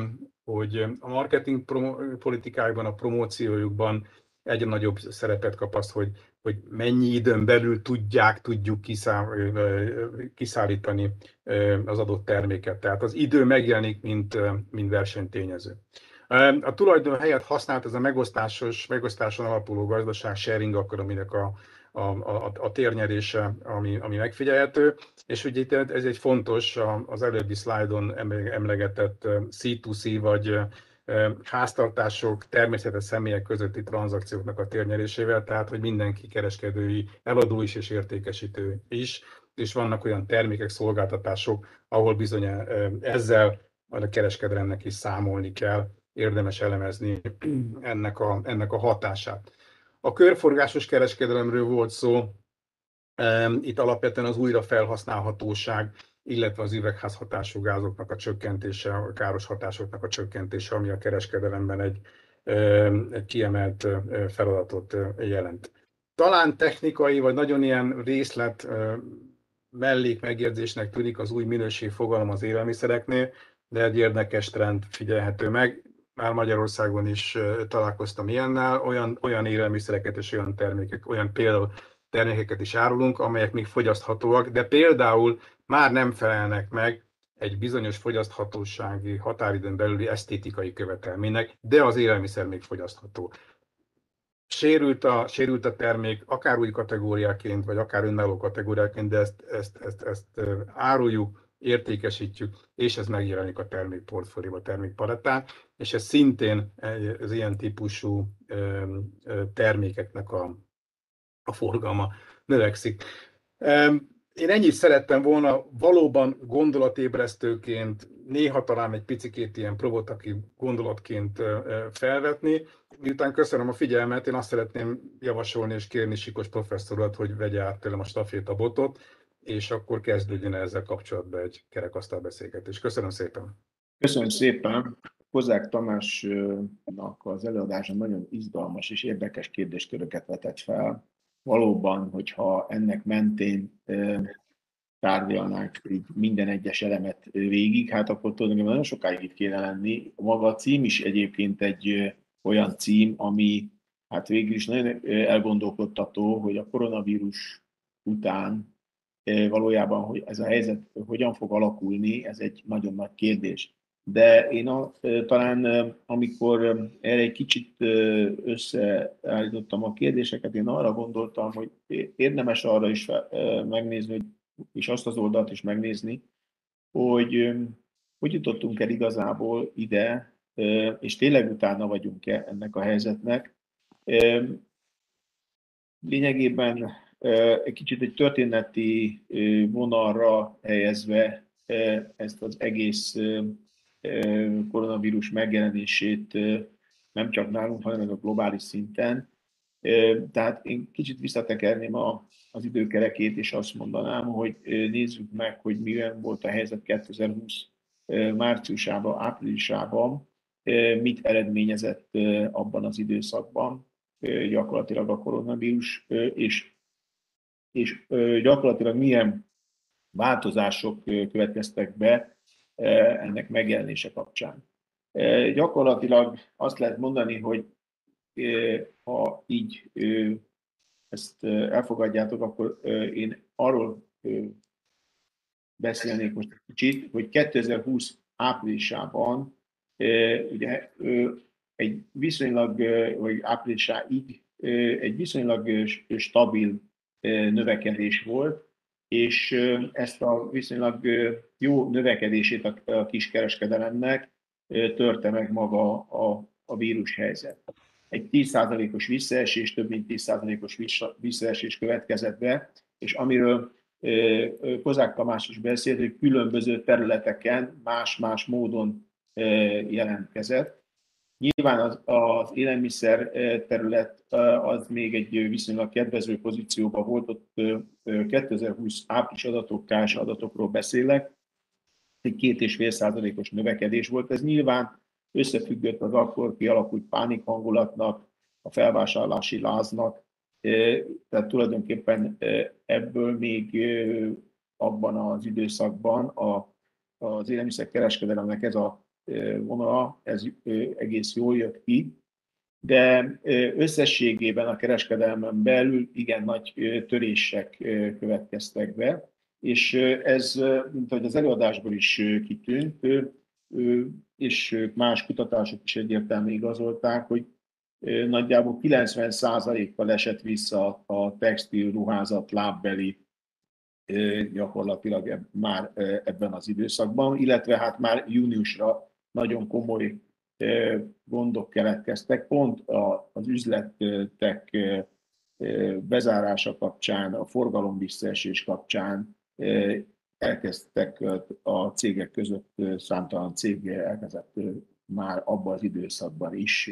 hogy a marketing politikájukban, a promóciójukban egyre nagyobb szerepet kap az, hogy, hogy mennyi időn belül tudják, tudjuk kiszállítani az adott terméket. Tehát az idő megjelenik, mint, mint versenytényező. A tulajdon helyett használt ez a megosztásos, megosztáson alapuló gazdaság sharing, akkor aminek a, a, a, a térnyerése, ami, ami megfigyelhető, és ugye itt ez egy fontos, az előbbi szlájdon emlegetett C2C vagy háztartások, természetes személyek közötti tranzakcióknak a térnyerésével, tehát hogy mindenki kereskedői, eladó is és értékesítő is, és vannak olyan termékek, szolgáltatások, ahol bizony ezzel a kereskedelemnek is számolni kell, érdemes elemezni ennek a, ennek a hatását. A körforgásos kereskedelemről volt szó, itt alapvetően az újrafelhasználhatóság illetve az üvegházhatású gázoknak a csökkentése, a káros hatásoknak a csökkentése, ami a kereskedelemben egy, egy kiemelt feladatot jelent. Talán technikai, vagy nagyon ilyen részlet mellék megjegyzésnek tűnik az új minőség fogalom az élelmiszereknél, de egy érdekes trend figyelhető meg. Már Magyarországon is találkoztam ilyennel, olyan, olyan élelmiszereket és olyan termékek, olyan például termékeket is árulunk, amelyek még fogyaszthatóak, de például már nem felelnek meg egy bizonyos fogyaszthatósági határidőn belüli esztétikai követelménynek, de az élelmiszer még fogyasztható. Sérült a, sérült a termék, akár új kategóriáként, vagy akár önálló kategóriáként, de ezt, ezt, ezt, ezt áruljuk, értékesítjük, és ez megjelenik a termékportfólióban, a termékpalettán, és ez szintén az ilyen típusú termékeknek a, a forgalma növekszik. Én ennyit szerettem volna valóban gondolatébresztőként, néha talán egy picikét ilyen provokatív gondolatként felvetni. Miután köszönöm a figyelmet, én azt szeretném javasolni és kérni Sikos professzorat, hogy vegye át tőlem a stafétabotot, és akkor kezdődjön ezzel kapcsolatban egy kerekasztal beszélgetés. Köszönöm szépen! Köszönöm szépen! Kozák Tamásnak az előadása nagyon izgalmas és érdekes kérdésköröket vetett fel. Valóban, hogyha ennek mentén tárgyalnánk minden egyes elemet végig, hát akkor tulajdonképpen nagyon sokáig itt kéne lenni. Maga a cím is egyébként egy olyan cím, ami hát végül is nagyon elgondolkodtató, hogy a koronavírus után valójában, hogy ez a helyzet hogyan fog alakulni, ez egy nagyon nagy kérdés. De én a, talán, amikor erre egy kicsit összeállítottam a kérdéseket, én arra gondoltam, hogy érdemes arra is megnézni, és azt az oldalt is megnézni, hogy hogy jutottunk el igazából ide, és tényleg utána vagyunk-e ennek a helyzetnek. Lényegében egy kicsit egy történeti vonalra helyezve ezt az egész koronavírus megjelenését nem csak nálunk, hanem a globális szinten. Tehát én kicsit visszatekerném a, az időkerekét, és azt mondanám, hogy nézzük meg, hogy milyen volt a helyzet 2020 márciusában, áprilisában, mit eredményezett abban az időszakban gyakorlatilag a koronavírus, és és gyakorlatilag milyen változások következtek be ennek megjelenése kapcsán. Gyakorlatilag azt lehet mondani, hogy ha így ezt elfogadjátok, akkor én arról beszélnék most egy kicsit, hogy 2020 áprilisában ugye egy viszonylag, vagy áprilisáig egy viszonylag stabil növekedés volt, és ezt a viszonylag jó növekedését a kiskereskedelemnek törte meg maga a, a vírushelyzet. Egy 10%-os visszaesés, több mint 10%-os visszaesés következett be, és amiről Kozák Tamás is beszélt, hogy különböző területeken más-más módon jelentkezett. Nyilván az, az élelmiszer terület az még egy viszonylag kedvező pozícióban volt, ott 2020 április adatok, kárs adatokról beszélek, egy két és fél százalékos növekedés volt. Ez nyilván összefüggött az akkor kialakult pánikhangulatnak, a felvásárlási láznak, tehát tulajdonképpen ebből még abban az időszakban a, az élelmiszerkereskedelemnek ez a vonala, ez egész jól jött ki, de összességében a kereskedelmen belül igen nagy törések következtek be, és ez, mint ahogy az előadásból is kitűnt, és más kutatások is egyértelműen igazolták, hogy nagyjából 90%-kal esett vissza a textil, ruházat, lábbeli gyakorlatilag már ebben az időszakban, illetve hát már júniusra nagyon komoly gondok keletkeztek, pont az üzletek bezárása kapcsán, a forgalom visszaesés kapcsán elkezdtek a cégek között, számtalan cég elkezdett már abban az időszakban is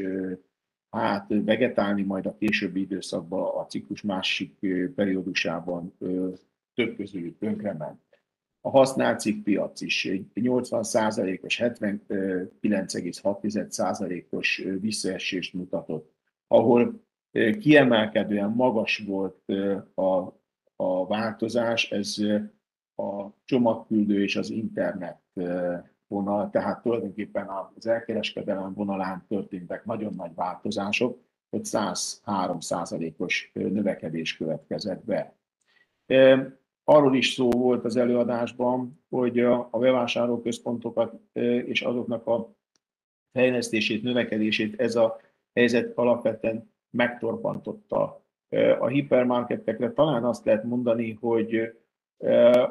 hát vegetálni, majd a későbbi időszakban a ciklus másik periódusában több közülük tönkrement a használt cikkpiac is egy 80%-os, 79,6%-os visszaesést mutatott, ahol kiemelkedően magas volt a, a változás, ez a csomagküldő és az internet vonal, tehát tulajdonképpen az elkereskedelem vonalán történtek nagyon nagy változások. hogy 103 százalékos növekedés következett be. Arról is szó volt az előadásban, hogy a bevásárlóközpontokat és azoknak a fejlesztését, növekedését ez a helyzet alapvetően megtorpantotta. A hipermarketekre talán azt lehet mondani, hogy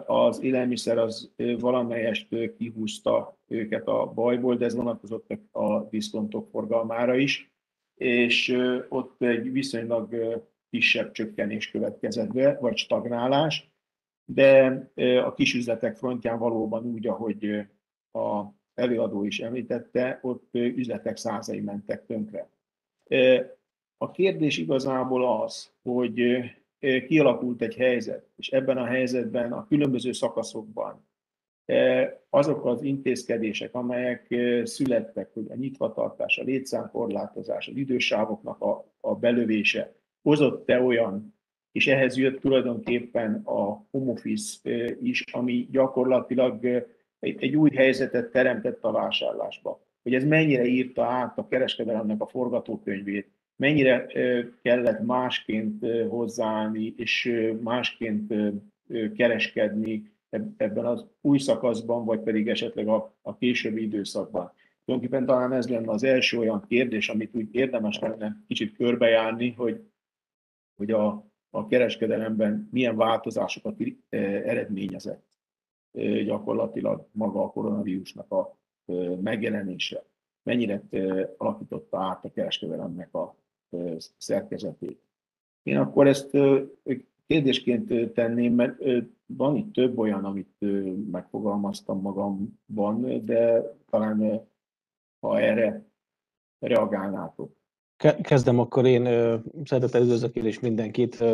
az élelmiszer az valamelyest kihúzta őket a bajból, de ez vonatkozott a diszkontok forgalmára is, és ott egy viszonylag kisebb csökkenés következett be, vagy stagnálás, de a kisüzletek frontján valóban úgy, ahogy a előadó is említette, ott üzletek százai mentek tönkre. A kérdés igazából az, hogy kialakult egy helyzet, és ebben a helyzetben a különböző szakaszokban azok az intézkedések, amelyek születtek, hogy a nyitvatartás, a létszámkorlátozás, az idősávoknak a, a belövése, hozott-e olyan, és ehhez jött tulajdonképpen a home office is, ami gyakorlatilag egy, új helyzetet teremtett a vásárlásba. Hogy ez mennyire írta át a kereskedelemnek a forgatókönyvét, mennyire kellett másként hozzáállni, és másként kereskedni ebben az új szakaszban, vagy pedig esetleg a, a későbbi időszakban. Tulajdonképpen talán ez lenne az első olyan kérdés, amit úgy érdemes lenne kicsit körbejárni, hogy, hogy a, a kereskedelemben milyen változásokat eredményezett gyakorlatilag maga a koronavírusnak a megjelenése. Mennyire alakította át a kereskedelemnek a szerkezetét. Én akkor ezt kérdésként tenném, mert van itt több olyan, amit megfogalmaztam magamban, de talán ha erre reagálnátok. Kezdem akkor én, szeretettel üdvözlök én is mindenkit.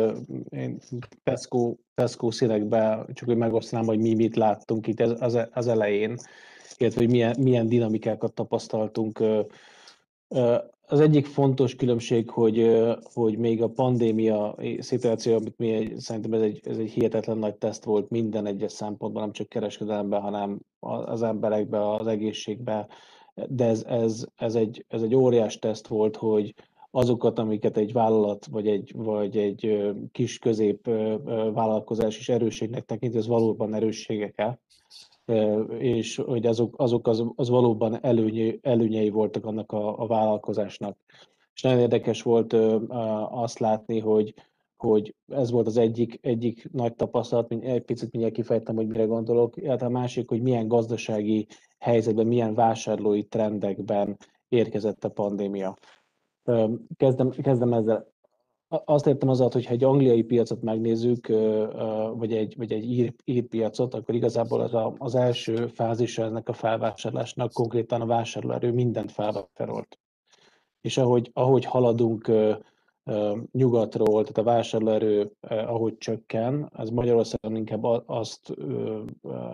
Én Pesco, Pesco színekbe csak hogy megosztanám, hogy mi mit láttunk itt az, az elején, illetve hogy milyen, milyen dinamikákat tapasztaltunk az egyik fontos különbség, hogy, hogy még a pandémia szituáció, amit mi szerintem ez egy, ez egy hihetetlen nagy teszt volt minden egyes szempontban, nem csak kereskedelemben, hanem az emberekben, az egészségben, de ez, ez, ez, egy, ez egy óriás teszt volt, hogy azokat, amiket egy vállalat vagy egy, vagy egy kis közép vállalkozás is erősségnek tekint, ez valóban erősségek-e, és hogy azok, azok az, az valóban előny, előnyei voltak annak a, a vállalkozásnak. És nagyon érdekes volt azt látni, hogy, hogy ez volt az egyik, egyik nagy tapasztalat, egy picit mindjárt kifejtem, hogy mire gondolok, illetve a másik, hogy milyen gazdasági helyzetben, milyen vásárlói trendekben érkezett a pandémia. Kezdem, kezdem ezzel azt értem az hogy ha egy angliai piacot megnézzük, vagy egy, vagy egy ír, ír piacot, akkor igazából az, a, az első fázisa ennek a felvásárlásnak konkrétan a vásárlóerő mindent felvásárolt. És ahogy, ahogy haladunk nyugatról, tehát a vásárlóerő ahogy csökken, az Magyarországon inkább azt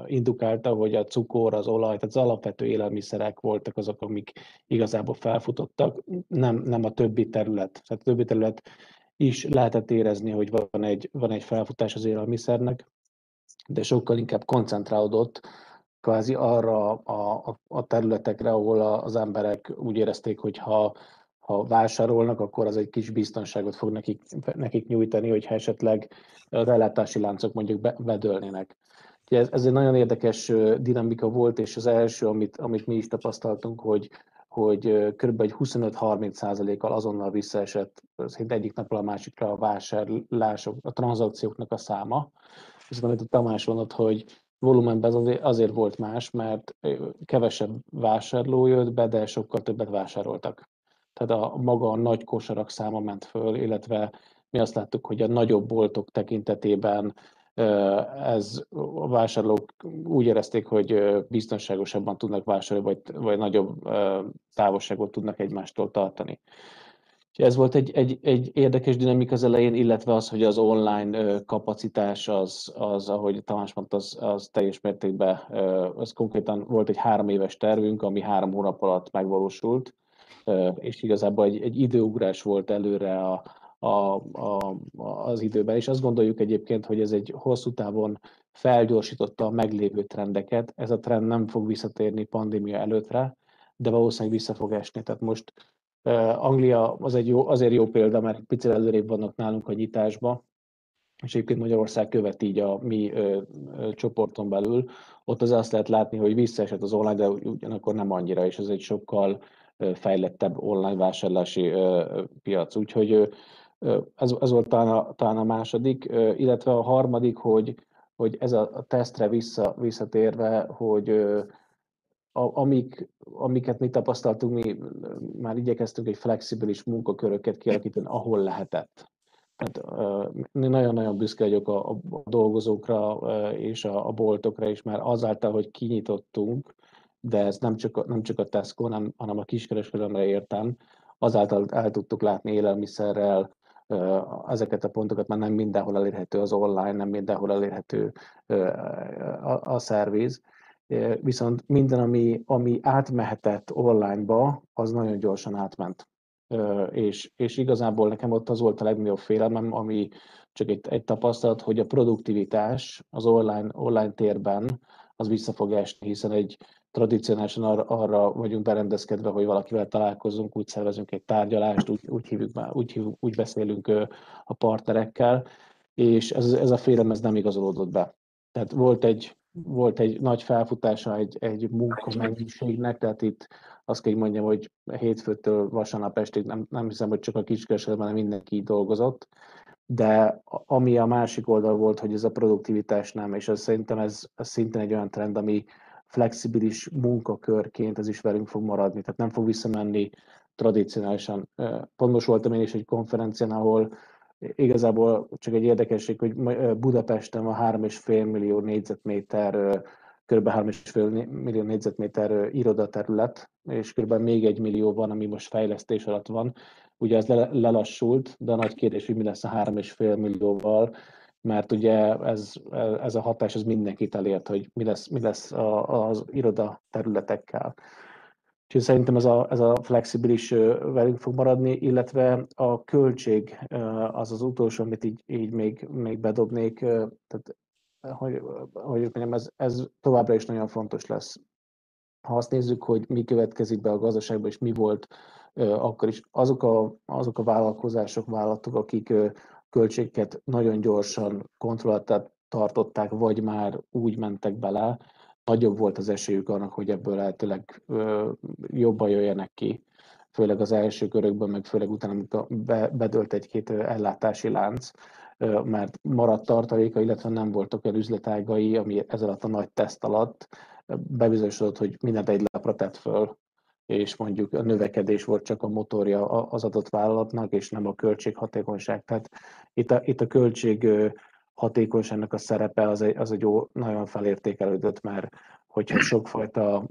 indukálta, hogy a cukor, az olaj, tehát az alapvető élelmiszerek voltak azok, amik igazából felfutottak, nem, nem a többi terület. Tehát a többi terület is lehetett érezni, hogy van egy, van egy felfutás az élelmiszernek, de sokkal inkább koncentrálódott kvázi arra a, a, a területekre, ahol az emberek úgy érezték, hogy ha, ha vásárolnak, akkor az egy kis biztonságot fog nekik, nekik nyújtani, hogyha esetleg az ellátási láncok mondjuk be, bedőlnének. Ez, ez egy nagyon érdekes dinamika volt, és az első, amit, amit mi is tapasztaltunk, hogy hogy kb. 25-30 százalékkal azonnal visszaesett szinte egyik napról a másikra a vásárlások, a tranzakcióknak a száma. És amit a Tamás mondott, hogy volumenben azért, azért volt más, mert kevesebb vásárló jött be, de sokkal többet vásároltak. Tehát a maga a nagy kosarak száma ment föl, illetve mi azt láttuk, hogy a nagyobb boltok tekintetében ez a vásárlók úgy érezték, hogy biztonságosabban tudnak vásárolni, vagy, vagy nagyobb távolságot tudnak egymástól tartani. Ez volt egy, egy, egy érdekes dinamika az elején, illetve az, hogy az online kapacitás az, az ahogy Tamás mondta, az, az teljes mértékben, az konkrétan volt egy három éves tervünk, ami három hónap alatt megvalósult, és igazából egy, egy időugrás volt előre a, a, a, az időben, és azt gondoljuk egyébként, hogy ez egy hosszú távon felgyorsította a meglévő trendeket. Ez a trend nem fog visszatérni pandémia előttre, de valószínűleg vissza fog esni. Tehát most Anglia az egy jó, azért jó példa, mert picit előrébb vannak nálunk a nyitásba, és egyébként Magyarország követ így a mi ö, ö, csoporton belül. Ott az azt lehet látni, hogy visszaesett az online, de ugyanakkor nem annyira, és ez egy sokkal fejlettebb online vásárlási piac. Úgyhogy ez, ez volt talán a, talán a második, illetve a harmadik, hogy, hogy ez a, tesztre vissza, visszatérve, hogy amik, amiket mi tapasztaltunk, mi már igyekeztünk egy flexibilis munkaköröket kialakítani, ahol lehetett. Tehát nagyon-nagyon büszke vagyok a, a dolgozókra és a, a boltokra is, már azáltal, hogy kinyitottunk, de ez nem csak, nem csak a Tesco, hanem, hanem a kiskereskedelemre értem, azáltal el tudtuk látni élelmiszerrel, ezeket a pontokat már nem mindenhol elérhető az online, nem mindenhol elérhető a, a szerviz, viszont minden, ami, ami átmehetett onlineba, az nagyon gyorsan átment. És, és igazából nekem ott az volt a legnagyobb félelmem, ami csak egy, egy tapasztalat, hogy a produktivitás az online, online térben az vissza fog esni, hiszen egy, tradicionálisan arra, arra vagyunk berendezkedve, hogy valakivel találkozunk, úgy szervezünk egy tárgyalást, úgy, úgy, hívjuk, úgy, hívjuk, úgy beszélünk a partnerekkel, és ez, ez a félem ez nem igazolódott be. Tehát volt egy, volt egy nagy felfutása egy, egy munkamennyiségnek, tehát itt azt kell mondjam, hogy hétfőtől vasárnap estig nem, nem hiszem, hogy csak a kiskereskedelemben mindenki dolgozott, de ami a másik oldal volt, hogy ez a produktivitás nem, és ez szerintem ez, ez szintén egy olyan trend, ami, flexibilis munkakörként ez is velünk fog maradni, tehát nem fog visszamenni tradicionálisan. Pontos voltam én is egy konferencián, ahol igazából csak egy érdekesség, hogy Budapesten van 3,5 millió négyzetméter, kb. 3,5 millió négyzetméter irodaterület, és kb. még egy millió van, ami most fejlesztés alatt van. Ugye ez lelassult, de a nagy kérdés, hogy mi lesz a 3,5 millióval, mert ugye ez, ez a hatás az mindenkit elért, hogy mi lesz, mi lesz az iroda területekkel. Úgyhogy szerintem ez a, ez a flexibilis velünk fog maradni, illetve a költség az az utolsó, amit így, így még, még bedobnék, tehát hogy, hogy mondjam, ez, ez továbbra is nagyon fontos lesz. Ha azt nézzük, hogy mi következik be a gazdaságban, és mi volt akkor is, azok a, azok a vállalkozások, vállalatok, akik költségeket nagyon gyorsan kontrollálták tartották, vagy már úgy mentek bele, nagyobb volt az esélyük annak, hogy ebből lehetőleg jobban jöjjenek ki, főleg az első körökben, meg főleg utána, amikor bedölt egy-két ellátási lánc, mert maradt tartaléka, illetve nem voltak olyan üzletágai, ami ez alatt a nagy teszt alatt bebizonyosodott, hogy mindent egy lapra tett föl, és mondjuk a növekedés volt csak a motorja az adott vállalatnak, és nem a költséghatékonyság. Tehát itt a, itt a költség hatékonyságnak a szerepe az egy, az egy jó, nagyon felértékelődött, mert hogyha sokfajta,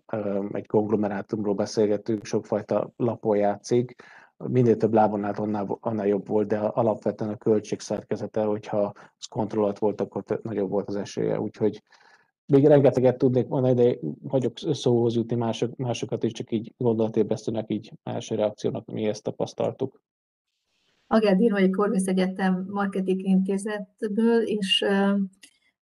egy konglomerátumról beszélgetünk, sokfajta lapon játszik, minél több lábon állt, annál, annál jobb volt, de alapvetően a költség szerkezete, hogyha az kontrollat volt, akkor nagyobb volt az esélye. Úgyhogy még rengeteget tudnék mondani, de hagyok szóhoz jutni mások, másokat is, csak így gondolatébresztőnek, így első reakciónak mi ezt tapasztaltuk. Agádír vagy Korvisz Egyetem Marketing Intézetből, és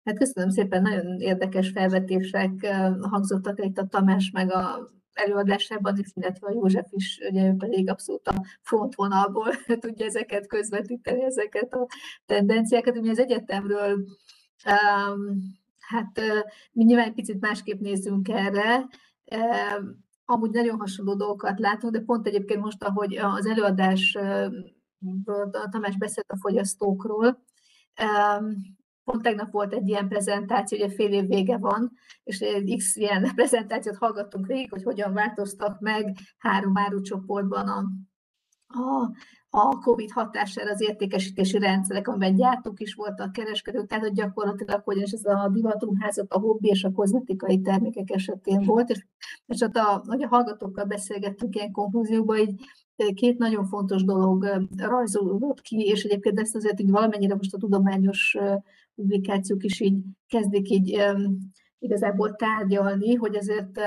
hát köszönöm szépen, nagyon érdekes felvetések hangzottak itt a Tamás meg a előadásában is, illetve a József is, ugye ő pedig abszolút a frontvonalból tudja ezeket közvetíteni, ezeket a tendenciákat. Ugye az egyetemről um, hát mi nyilván egy picit másképp nézzünk erre, amúgy nagyon hasonló dolgokat látunk, de pont egyébként most, ahogy az előadás Tamás beszélt a fogyasztókról, pont tegnap volt egy ilyen prezentáció, ugye fél év vége van, és egy X ilyen prezentációt hallgattunk végig, hogy hogyan változtak meg három árucsoportban a, a, a COVID hatására az értékesítési rendszerek, amiben gyártók is voltak, kereskedők, tehát hogy gyakorlatilag, hogy ez a divatruházat, a hobbi és a kozmetikai termékek esetén volt, és, és ott a, hogy a hallgatókkal beszélgettünk ilyen konklúzióban, így két nagyon fontos dolog rajzolódott ki, és egyébként ezt azért így valamennyire most a tudományos publikációk is így kezdik így igazából tárgyalni, hogy azért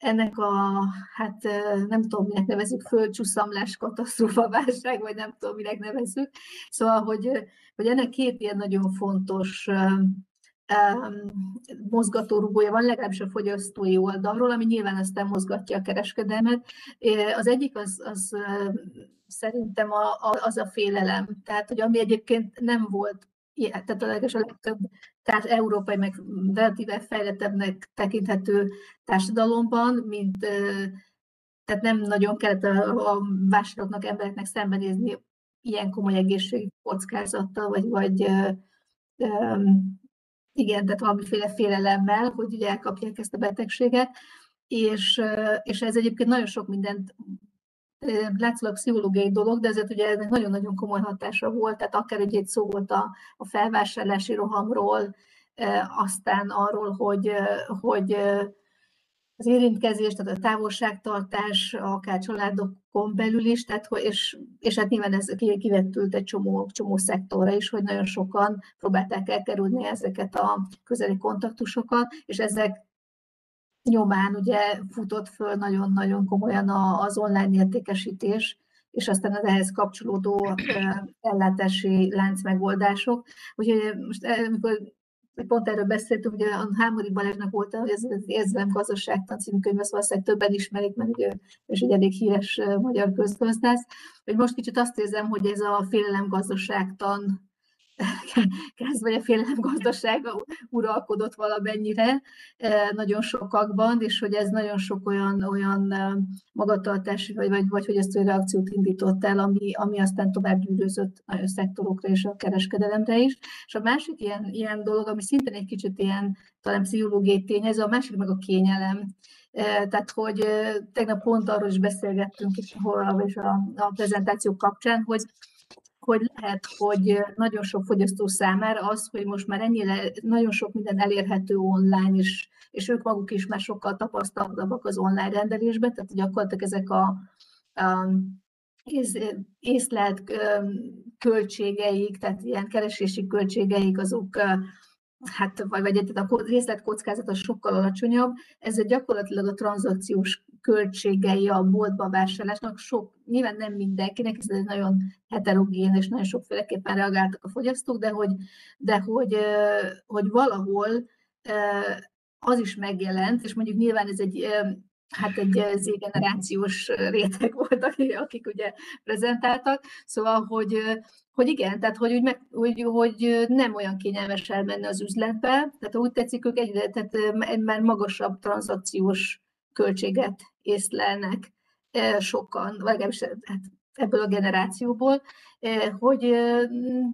ennek a, hát nem tudom, minek nevezük, földcsúszamlás, katasztrófa, válság, vagy nem tudom, minek nevezük. Szóval, hogy, hogy ennek két ilyen nagyon fontos mozgatórugója van, legalábbis a fogyasztói oldalról, ami nyilván aztán mozgatja a kereskedelmet. Az egyik az, az szerintem a, a, az a félelem. Tehát, hogy ami egyébként nem volt ilyen, tehát a legtöbb tehát európai, meg relatíve fejlettebbnek tekinthető társadalomban, mint tehát nem nagyon kellett a, a vásárlóknak, embereknek szembenézni ilyen komoly egészségi kockázattal, vagy, vagy igen, tehát valamiféle félelemmel, hogy ugye elkapják ezt a betegséget, és, és ez egyébként nagyon sok mindent látszólag pszichológiai dolog, de ezért ugye ennek nagyon-nagyon komoly hatása volt, tehát akár egy szó volt a, a felvásárlási rohamról, aztán arról, hogy, hogy az érintkezés, tehát a távolságtartás, akár családokon belül is, tehát, és, és hát nyilván ez kivettült egy csomó, csomó szektorra is, hogy nagyon sokan próbálták elkerülni ezeket a közeli kontaktusokat, és ezek nyomán ugye futott föl nagyon-nagyon komolyan az online értékesítés, és aztán az ehhez kapcsolódó ellátási lánc megoldások. Úgyhogy most amikor pont erről beszéltünk, ugye a Hámori Balázsnak volt hogy ez az Érzem gazdaságtan című könyv, azt valószínűleg többen ismerik, mert ugye, és egy elég híres magyar közgazdász, hogy most kicsit azt érzem, hogy ez a félelem gazdaságtan kezd, vagy a félelem gazdasága uralkodott valamennyire nagyon sokakban, és hogy ez nagyon sok olyan, olyan magatartás, vagy, vagy, vagy hogy ezt a reakciót indított el, ami, ami aztán tovább gyűrözött a szektorokra és a kereskedelemre is. És a másik ilyen, ilyen dolog, ami szintén egy kicsit ilyen talán pszichológiai tényező, a másik meg a kényelem. Tehát, hogy tegnap pont arról is beszélgettünk is a, a prezentáció kapcsán, hogy hogy lehet, hogy nagyon sok fogyasztó számára az, hogy most már ennyire nagyon sok minden elérhető online, és, és ők maguk is már sokkal tapasztaltabbak az online rendelésben, tehát gyakorlatilag ezek a, a ész, észlelt költségeik, tehát ilyen keresési költségeik, azok hát vagy, vagy a részletkockázat az sokkal alacsonyabb, ez gyakorlatilag a tranzakciós költségei a boltba vásárlásnak sok, nyilván nem mindenkinek, ez egy nagyon heterogén és nagyon sokféleképpen reagáltak a fogyasztók, de hogy, de hogy, hogy valahol az is megjelent, és mondjuk nyilván ez egy hát egy z-generációs réteg volt, akik ugye prezentáltak, szóval, hogy, hogy igen, tehát hogy, úgy meg, hogy, hogy nem olyan kényelmes elmenni az üzletbe, tehát úgy tetszik, ők egyre, tehát már magasabb tranzakciós költséget észlelnek sokan, vagy legalábbis hát ebből a generációból, hogy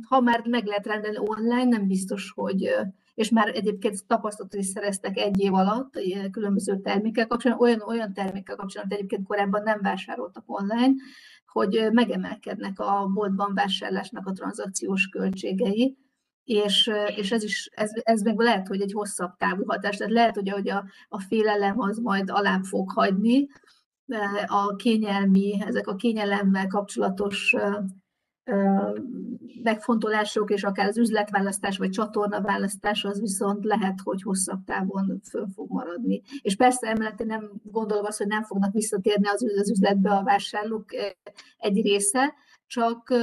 ha már meg lehet rendelni online, nem biztos, hogy és már egyébként tapasztalatot is szereztek egy év alatt különböző termékek kapcsolatban, olyan, olyan termékek kapcsolatban, egyébként korábban nem vásároltak online, hogy megemelkednek a boltban vásárlásnak a tranzakciós költségei, és, és ez, is, ez, ez meg lehet, hogy egy hosszabb távú hatás, tehát lehet, hogy, hogy a, a félelem az majd alább fog hagyni, a kényelmi, ezek a kényelemmel kapcsolatos megfontolások, és akár az üzletválasztás vagy csatornaválasztás az viszont lehet, hogy hosszabb távon föl fog maradni. És persze emellett nem gondolom azt, hogy nem fognak visszatérni az, az üzletbe a vásárlók egy része, csak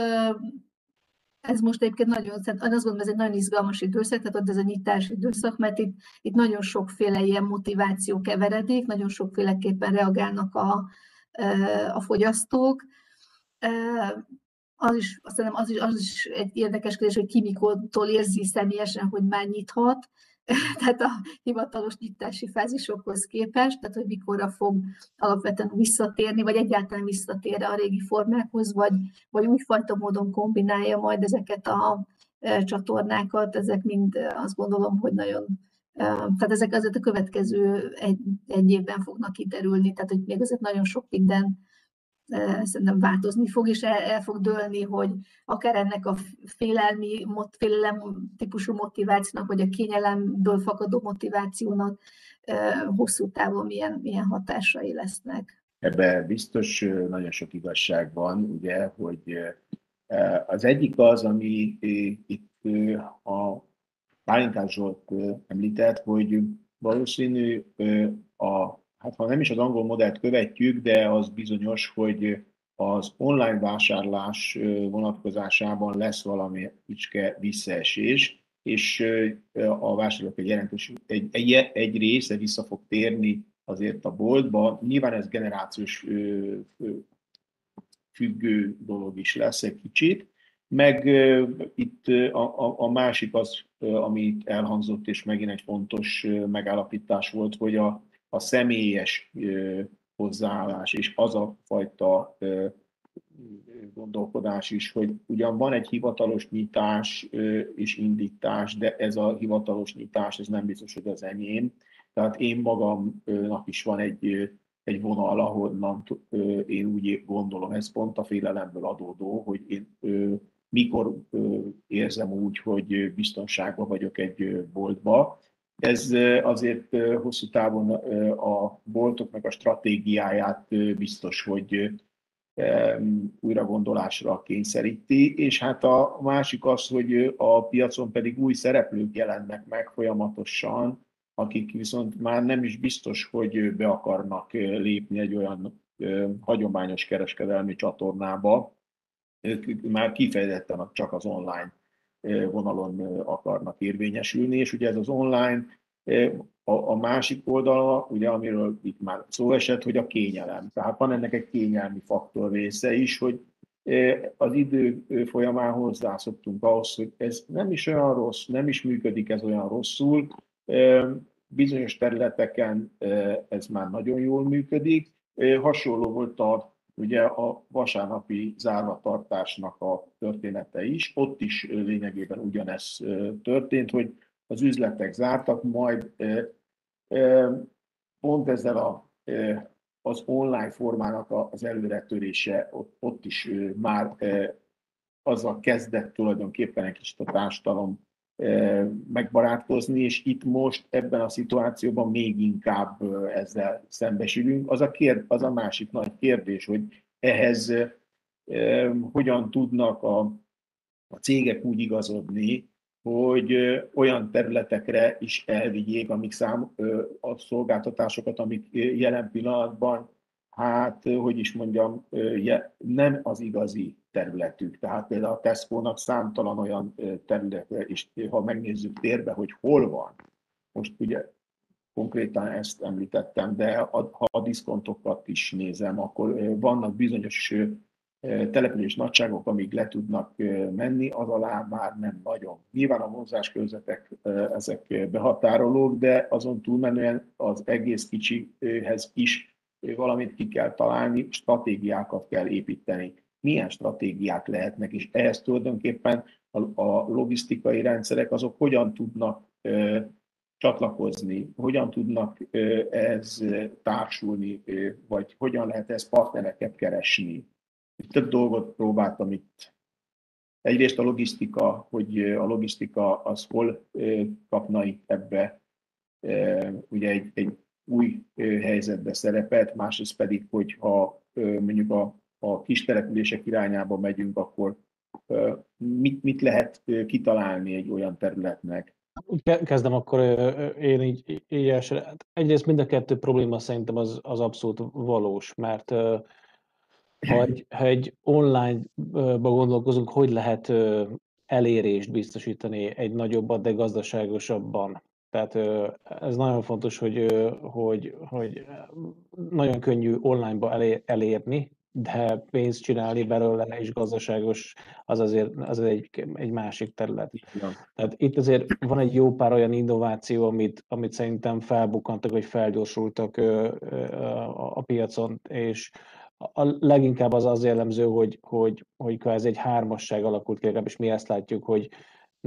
ez most egyébként nagyon, azt gondolom, ez egy nagyon izgalmas időszak, tehát ott ez a nyitási időszak, mert itt, itt nagyon sokféle ilyen motiváció keveredik, nagyon sokféleképpen reagálnak a, a fogyasztók. Az is, azt hiszem, az is, az is egy érdekes kérdés, hogy ki mikortól érzi személyesen, hogy már nyithat, tehát a hivatalos nyitási fázisokhoz képest, tehát hogy mikorra fog alapvetően visszatérni, vagy egyáltalán visszatér a régi formákhoz, vagy, vagy újfajta módon kombinálja majd ezeket a csatornákat, ezek mind azt gondolom, hogy nagyon tehát ezek azért a következő egy, egy évben fognak kiterülni, tehát hogy még azért nagyon sok minden szerintem változni fog, és el, fog dőlni, hogy akár ennek a félelmi, félelem típusú motivációnak, vagy a kényelemből fakadó motivációnak hosszú távon milyen, milyen hatásai lesznek. Ebben biztos nagyon sok igazság van, ugye, hogy az egyik az, ami itt a Bálintás Zsolt említett, hogy valószínű a hát ha nem is az angol modellt követjük, de az bizonyos, hogy az online vásárlás vonatkozásában lesz valami kicske visszaesés, és a vásárlók egy jelentős, egy, egy, egy része vissza fog térni azért a boltba. Nyilván ez generációs függő dolog is lesz egy kicsit, meg itt a, a, a másik az, amit elhangzott, és megint egy fontos megállapítás volt, hogy a, a személyes hozzáállás és az a fajta gondolkodás is, hogy ugyan van egy hivatalos nyitás és indítás, de ez a hivatalos nyitás, ez nem biztos, hogy az enyém. Tehát én magamnak is van egy, egy vonal, ahonnan én úgy gondolom, ez pont a félelemből adódó, hogy én mikor érzem úgy, hogy biztonságban vagyok egy boltba. Ez azért hosszú távon a boltoknak a stratégiáját biztos, hogy újra gondolásra kényszeríti, és hát a másik az, hogy a piacon pedig új szereplők jelennek meg folyamatosan, akik viszont már nem is biztos, hogy be akarnak lépni egy olyan hagyományos kereskedelmi csatornába, ők már kifejezetten csak az online vonalon akarnak érvényesülni, és ugye ez az online, a, a másik oldala, ugye amiről itt már szó esett, hogy a kényelem. Tehát van ennek egy kényelmi faktor része is, hogy az idő folyamán hozzászoktunk ahhoz, hogy ez nem is olyan rossz, nem is működik ez olyan rosszul, bizonyos területeken ez már nagyon jól működik. Hasonló volt a ugye a vasárnapi zárvatartásnak a története is. Ott is lényegében ugyanez történt, hogy az üzletek zártak, majd pont ezzel a, az online formának az előretörése ott, ott is már azzal kezdett tulajdonképpen egy kicsit a társadalom megbarátkozni, és itt most ebben a szituációban még inkább ezzel szembesülünk. Az a, kérd, az a másik nagy kérdés, hogy ehhez hogyan tudnak a, a cégek úgy igazodni, hogy olyan területekre is elvigyék, amik szám, a szolgáltatásokat, amik jelen pillanatban, hát, hogy is mondjam, nem az igazi területük. Tehát például a Tesco-nak számtalan olyan területe, és ha megnézzük térbe, hogy hol van, most ugye konkrétan ezt említettem, de ha a diszkontokat is nézem, akkor vannak bizonyos település nagyságok, amíg le tudnak menni, az alá már nem nagyon. Nyilván a mozgáskörzetek ezek behatárolók, de azon túlmenően az egész kicsihez is valamit ki kell találni, stratégiákat kell építeni milyen stratégiák lehetnek, és ehhez tulajdonképpen a, a logisztikai rendszerek azok hogyan tudnak ö, csatlakozni, hogyan tudnak ö, ez társulni, ö, vagy hogyan lehet ez partnereket keresni. Több dolgot próbáltam itt. Egyrészt a logisztika, hogy a logisztika az hol kapna itt ebbe ugye egy, egy új helyzetbe szerepet, másrészt pedig, hogyha mondjuk a a kis települések irányába megyünk, akkor mit, mit lehet kitalálni egy olyan területnek? Kezdem akkor én így, így elsőre. Egyrészt mind a kettő probléma szerintem az, az abszolút valós, mert ha egy, ha egy online-ba gondolkozunk, hogy lehet elérést biztosítani egy nagyobbat, de gazdaságosabban. Tehát ez nagyon fontos, hogy, hogy, hogy nagyon könnyű online-ba elérni, de pénzt csinálni belőle és gazdaságos, az azért az egy, egy másik terület. Ja. Tehát itt azért van egy jó pár olyan innováció, amit, amit szerintem felbukkantak, vagy felgyorsultak a, a piacon, és a leginkább az az jellemző, hogy, hogy, hogy ez egy hármasság alakult ki, legalábbis mi ezt látjuk, hogy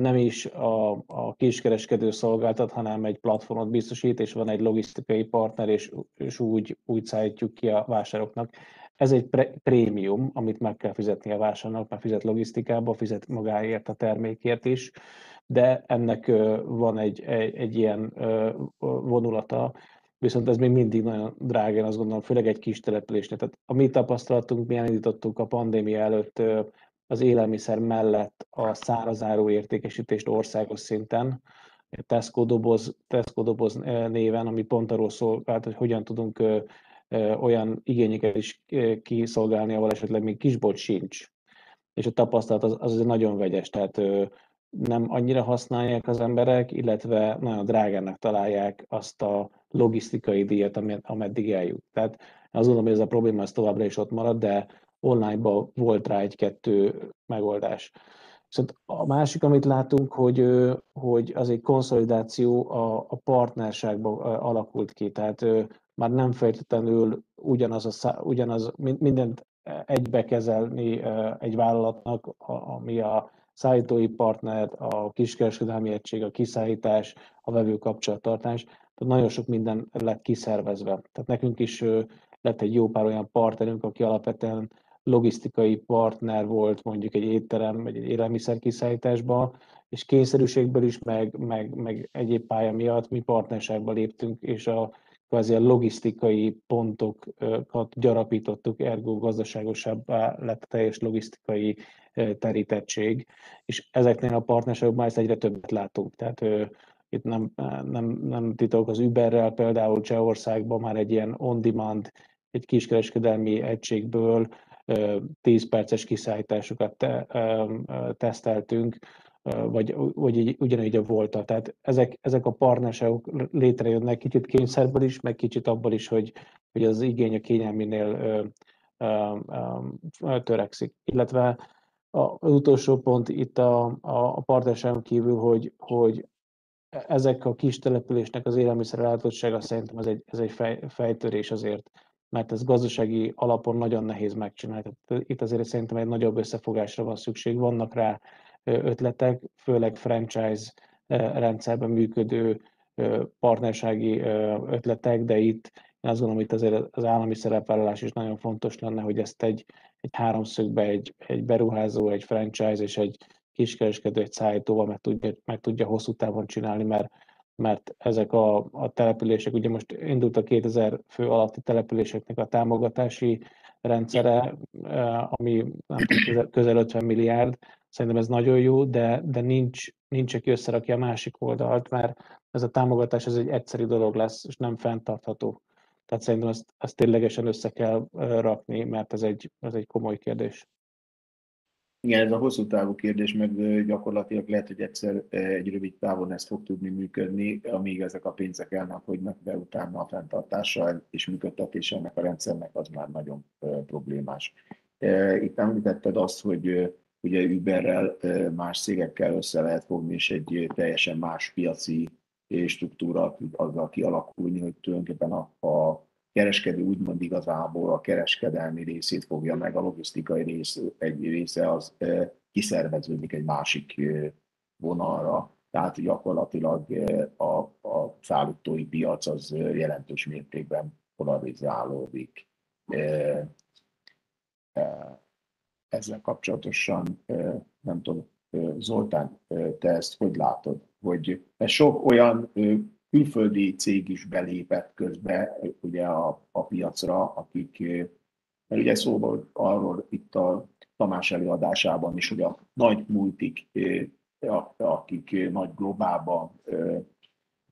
nem is a, a kiskereskedő szolgáltat, hanem egy platformot biztosít, és van egy logisztikai partner, és, és úgy, úgy szállítjuk ki a vásároknak. Ez egy prémium, amit meg kell fizetni a vásárlónak, mert fizet logisztikába, fizet magáért a termékért is, de ennek van egy, egy, egy ilyen vonulata, viszont ez még mindig nagyon drága, azt gondolom, főleg egy kis településnél. Tehát a mi tapasztalatunk, mi elindítottuk a pandémia előtt az élelmiszer mellett a szárazáru értékesítést országos szinten, Tesco doboz, Tesco doboz néven, ami pont arról szolgált, hogy hogyan tudunk olyan igényeket is kiszolgálni, ahol esetleg még kisbolt sincs. És a tapasztalat az, az nagyon vegyes, tehát nem annyira használják az emberek, illetve nagyon drágának találják azt a logisztikai díjat, ameddig eljut. Tehát azt gondolom, hogy ez a probléma ez továbbra is ott marad, de online-ban volt rá egy-kettő megoldás. Viszont a másik, amit látunk, hogy, hogy az egy konszolidáció a, a partnerságban alakult ki, tehát már nem feltétlenül ugyanaz, a, ugyanaz mindent egybe kezelni egy vállalatnak, ami a szállítói partner, a kiskereskedelmi egység, a kiszállítás, a vevő kapcsolattartás. Tehát nagyon sok minden lett kiszervezve. Tehát nekünk is lett egy jó pár olyan partnerünk, aki alapvetően logisztikai partner volt mondjuk egy étterem vagy egy élelmiszer kiszállításban, és kényszerűségből is, meg, meg, meg egyéb pálya miatt mi partnerságba léptünk, és a kvázi a logisztikai pontokat gyarapítottuk, ergo gazdaságosabbá lett a teljes logisztikai terítettség, és ezeknél a partnerségokban ezt egyre többet látunk. Tehát itt nem, nem, nem titok az Uberrel, például Csehországban már egy ilyen on-demand, egy kiskereskedelmi egységből 10 perces kiszállításokat te, teszteltünk, vagy, vagy így, ugyanígy a volta. Tehát ezek, ezek a partnerségok létrejönnek kicsit kényszerből is, meg kicsit abból is, hogy, hogy az igény a kényelminél törekszik. Illetve az utolsó pont itt a, a, partnerságon kívül, hogy, hogy ezek a kis településnek az élelmiszerellátottsága szerintem ez egy, ez egy fej, fejtörés azért, mert ez gazdasági alapon nagyon nehéz megcsinálni. Tehát itt azért szerintem egy nagyobb összefogásra van szükség. Vannak rá ötletek, főleg franchise rendszerben működő partnersági ötletek, de itt én azt gondolom, hogy itt azért az állami szerepvállalás is nagyon fontos lenne, hogy ezt egy, egy háromszögbe egy, egy beruházó, egy franchise és egy kiskereskedő, egy szállítóval meg tudja, meg tudja hosszú távon csinálni, mert, mert ezek a, a települések, ugye most indult a 2000 fő alatti településeknek a támogatási rendszere, ami nem tudom, közel 50 milliárd, Szerintem ez nagyon jó, de, de nincs, nincs, aki összerakja a másik oldalt, mert ez a támogatás ez egy egyszerű dolog lesz, és nem fenntartható. Tehát szerintem ezt, ezt ténylegesen össze kell rakni, mert ez egy, ez egy komoly kérdés. Igen, ez a hosszú távú kérdés, meg gyakorlatilag lehet, hogy egyszer egy rövid távon ez fog tudni működni, amíg ezek a pénzek elnagynak, de utána a fenntartása és működtetése ennek a rendszernek az már nagyon problémás. Itt említetted azt, hogy ugye Uberrel, más cégekkel össze lehet fogni, és egy teljesen más piaci struktúra tud azzal kialakulni, hogy tulajdonképpen a, a kereskedő úgymond igazából a kereskedelmi részét fogja meg, a logisztikai rész, egy része az kiszerveződik egy másik vonalra. Tehát gyakorlatilag a, a szállítói piac az jelentős mértékben polarizálódik ezzel kapcsolatosan, nem tudom, Zoltán, te ezt hogy látod? Hogy sok olyan külföldi cég is belépett közbe ugye a, a piacra, akik, mert ugye szó volt arról itt a Tamás előadásában is, hogy a nagy multik, akik nagy globálban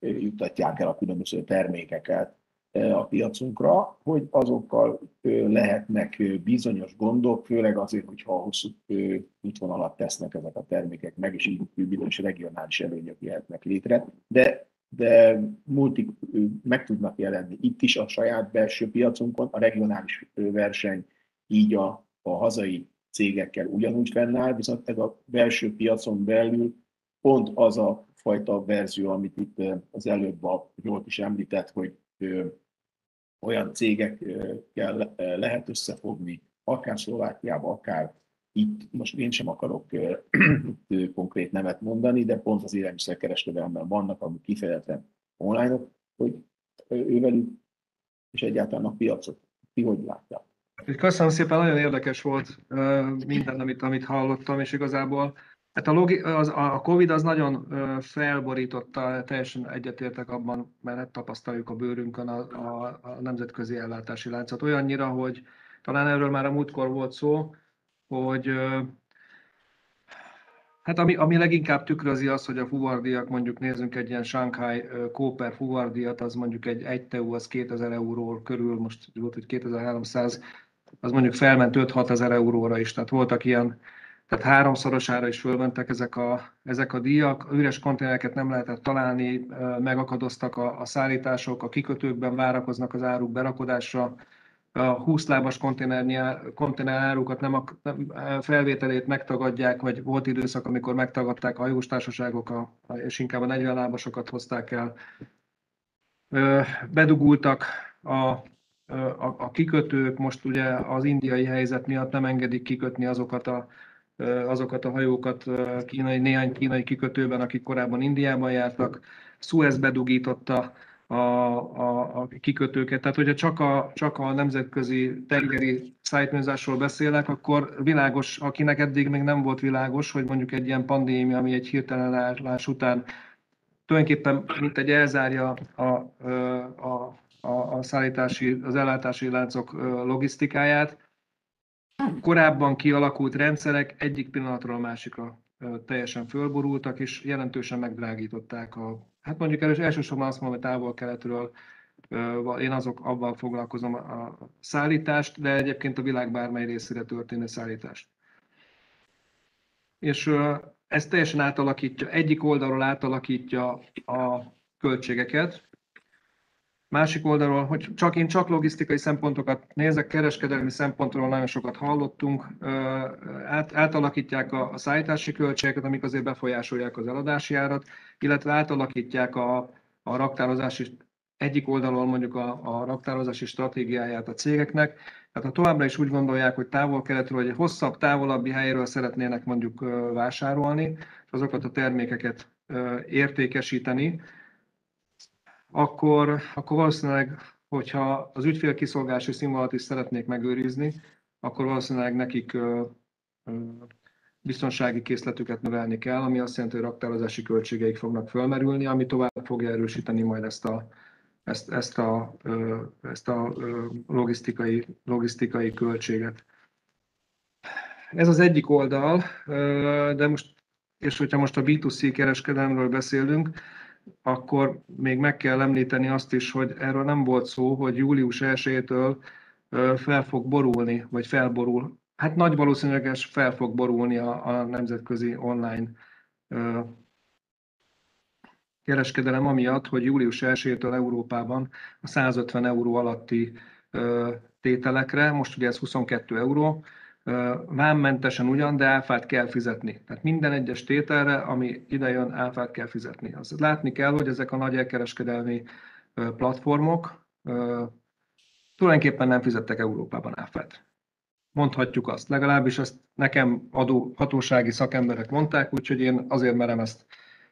juttatják el a különböző termékeket, a piacunkra, hogy azokkal lehetnek bizonyos gondok, főleg azért, hogyha hosszú útvonalat tesznek ezek a termékek meg, és így bizonyos regionális előnyök jöhetnek létre, de de multik meg tudnak jelenni. Itt is a saját belső piacunkon, a regionális verseny így a, a hazai cégekkel ugyanúgy fennáll, viszont ez a belső piacon belül pont az a fajta verzió, amit itt az előbb a Zsolt is említett, hogy olyan cégekkel lehet összefogni, akár Szlovákiában, akár itt, most én sem akarok konkrét nevet mondani, de pont az élelmiszerkereskedelemben vannak, amik kifejezetten online hogy ővelük, és egyáltalán a piacot. Ti hogy látják? Köszönöm szépen, nagyon érdekes volt minden, amit, amit hallottam, és igazából Hát a, logi, az, a Covid az nagyon felborította, teljesen egyetértek abban, mert hát tapasztaljuk a bőrünkön a, a, a nemzetközi ellátási láncot. Olyannyira, hogy talán erről már a múltkor volt szó, hogy Hát ami, ami leginkább tükrözi az, hogy a fuvardiak, mondjuk nézzünk egy ilyen Shanghai Cooper fuvardiat, az mondjuk egy 1 TU, az 2000 euró körül, most volt, hogy 2300, az mondjuk felment 5-6 ezer euróra is, tehát voltak ilyen tehát háromszorosára is fölmentek ezek a, ezek a díjak. Üres konténereket nem lehetett találni, megakadoztak a, a szállítások, a kikötőkben várakoznak az áruk berakodásra, a 20 lábas konténerárukat nem a felvételét megtagadják, vagy volt időszak, amikor megtagadták a hajóstársaságok, a, és inkább a 40 lábasokat hozták el. Bedugultak a, a, a kikötők, most ugye az indiai helyzet miatt nem engedik kikötni azokat a azokat a hajókat kínai, néhány kínai kikötőben, akik korábban Indiában jártak. Suez bedugította a, a, a kikötőket. Tehát, hogyha csak a, csak a nemzetközi tengeri szájtműzásról beszélek, akkor világos, akinek eddig még nem volt világos, hogy mondjuk egy ilyen pandémia, ami egy hirtelen állás után tulajdonképpen mint egy elzárja a, a, a, a szállítási, az ellátási láncok logisztikáját, korábban kialakult rendszerek egyik pillanatról a másikra teljesen fölborultak, és jelentősen megdrágították a, hát mondjuk elős, elsősorban azt mondom, hogy távol-keletről én azok abban foglalkozom a szállítást, de egyébként a világ bármely részére történő szállítást. És ez teljesen átalakítja, egyik oldalról átalakítja a költségeket, Másik oldalról, hogy csak én csak logisztikai szempontokat nézek, kereskedelmi szempontról nagyon sokat hallottunk, át, átalakítják a, a szállítási költségeket, amik azért befolyásolják az eladási árat, illetve átalakítják a, a raktározási, egyik oldalról mondjuk a, a raktározási stratégiáját a cégeknek, tehát ha továbbra is úgy gondolják, hogy távol-keletről, vagy egy hosszabb, távolabbi helyről szeretnének mondjuk vásárolni, azokat a termékeket értékesíteni, akkor, akkor valószínűleg, hogyha az ügyfélkiszolgási színvonalat is szeretnék megőrizni, akkor valószínűleg nekik biztonsági készletüket növelni kell, ami azt jelenti, hogy raktározási költségeik fognak fölmerülni, ami tovább fogja erősíteni majd ezt a, ezt, ezt a, ezt a logisztikai, logisztikai költséget. Ez az egyik oldal, de most, és hogyha most a B2C kereskedelemről beszélünk, akkor még meg kell említeni azt is, hogy erről nem volt szó, hogy július 1-től fel fog borulni, vagy felborul. Hát nagy valószínűleges fel fog borulni a, a nemzetközi online kereskedelem amiatt, hogy július 1-től Európában a 150 euró alatti tételekre, most ugye ez 22 euró, vámmentesen ugyan, de áfát kell fizetni. Tehát minden egyes tételre, ami idejön, áfát kell fizetni. Azt látni kell, hogy ezek a nagy elkereskedelmi platformok tulajdonképpen nem fizettek Európában áfát. Mondhatjuk azt, legalábbis ezt nekem adó hatósági szakemberek mondták, úgyhogy én azért merem ezt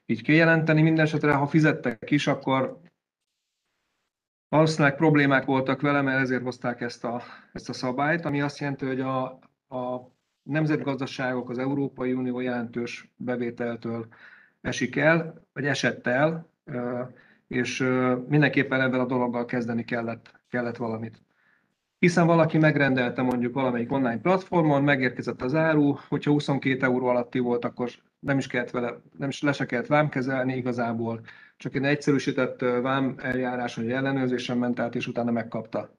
így kijelenteni. Mindenesetre, ha fizettek is, akkor valószínűleg problémák voltak vele, mert ezért hozták ezt a, ezt a szabályt, ami azt jelenti, hogy a, a nemzetgazdaságok, az Európai Unió jelentős bevételtől esik el, vagy esett el, és mindenképpen ebben a dologgal kezdeni kellett, kellett valamit. Hiszen valaki megrendelte mondjuk valamelyik online platformon, megérkezett az áru, hogyha 22 euró alatti volt, akkor nem is kellett vele, nem is le se kellett vámkezelni igazából, csak egy egyszerűsített vám eljárás, vagy ellenőrzésen ment át, és utána megkapta.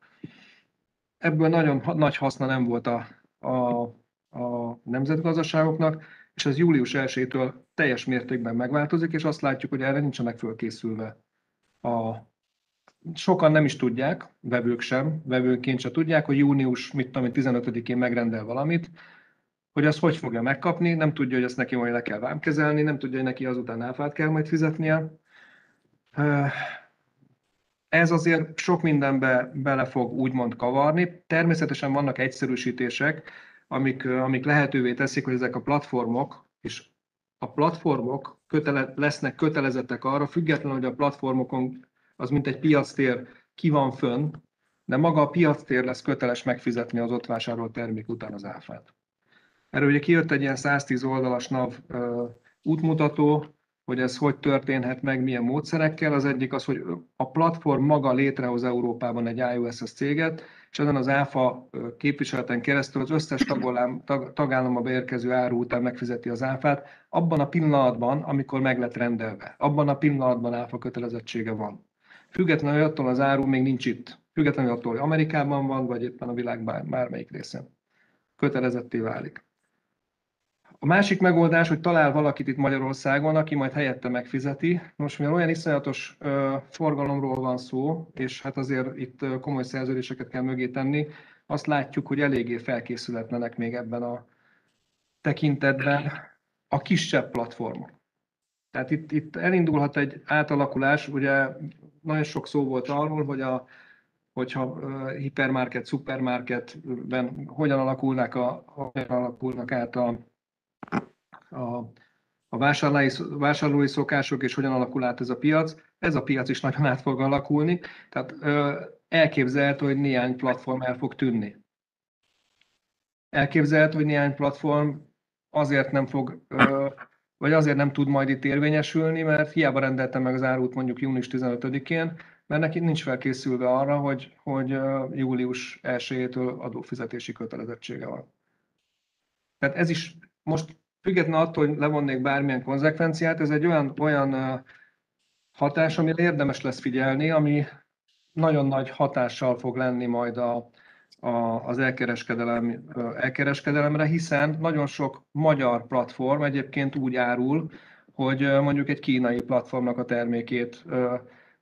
Ebből nagyon nagy haszna nem volt a, a, a nemzetgazdaságoknak, és ez július 1-től teljes mértékben megváltozik, és azt látjuk, hogy erre nincsenek fölkészülve. A, sokan nem is tudják, vevők sem, vevőként sem tudják, hogy június, mit tudom, 15-én megrendel valamit, hogy azt hogy fogja megkapni, nem tudja, hogy ezt neki majd le kell vámkezelni, nem tudja, hogy neki azután áfát kell majd fizetnie. Ez azért sok mindenbe bele fog úgymond kavarni. Természetesen vannak egyszerűsítések, amik, amik lehetővé teszik, hogy ezek a platformok, és a platformok kötele, lesznek kötelezettek arra, függetlenül, hogy a platformokon az mint egy piactér ki van fönn, de maga a piactér lesz köteles megfizetni az ott vásárolt termék után az áfát. Erről ugye kijött egy ilyen 110 oldalas NAV útmutató, hogy ez hogy történhet meg, milyen módszerekkel. Az egyik az, hogy a platform maga létrehoz Európában egy iOS-es céget, és ezen az ÁFA képviseleten keresztül az összes tagállam, tag, tagállama beérkező áru után megfizeti az áfát, abban a pillanatban, amikor meg lett rendelve. Abban a pillanatban áfa kötelezettsége van. Függetlenül attól az áru még nincs itt. Függetlenül attól, hogy Amerikában van, vagy éppen a világ bár, bármelyik részén. Kötelezetté válik. A másik megoldás, hogy talál valakit itt Magyarországon, aki majd helyette megfizeti. Most mivel olyan iszonyatos forgalomról van szó, és hát azért itt komoly szerződéseket kell mögé tenni, azt látjuk, hogy eléggé felkészületlenek még ebben a tekintetben a kisebb platformok. Tehát itt, itt elindulhat egy átalakulás, ugye nagyon sok szó volt arról, hogy a, hogyha hipermarket, szupermarketben hogyan alakulnak, a, hogyan alakulnak át a, a, a vásárlói, vásárlói szokások, és hogyan alakul át ez a piac. Ez a piac is nagyon át fog alakulni, tehát ö, elképzelhető, hogy néhány platform el fog tűnni. Elképzelhető, hogy néhány platform azért nem fog, ö, vagy azért nem tud majd itt érvényesülni, mert hiába rendeltem meg az árut mondjuk június 15-én, mert neki nincs felkészülve arra, hogy, hogy július 1-től adófizetési kötelezettsége van. Tehát ez is most független attól, hogy levonnék bármilyen konzekvenciát, ez egy olyan, olyan hatás, amire érdemes lesz figyelni, ami nagyon nagy hatással fog lenni majd a, a, az elkereskedelem, elkereskedelemre, hiszen nagyon sok magyar platform egyébként úgy árul, hogy mondjuk egy kínai platformnak a termékét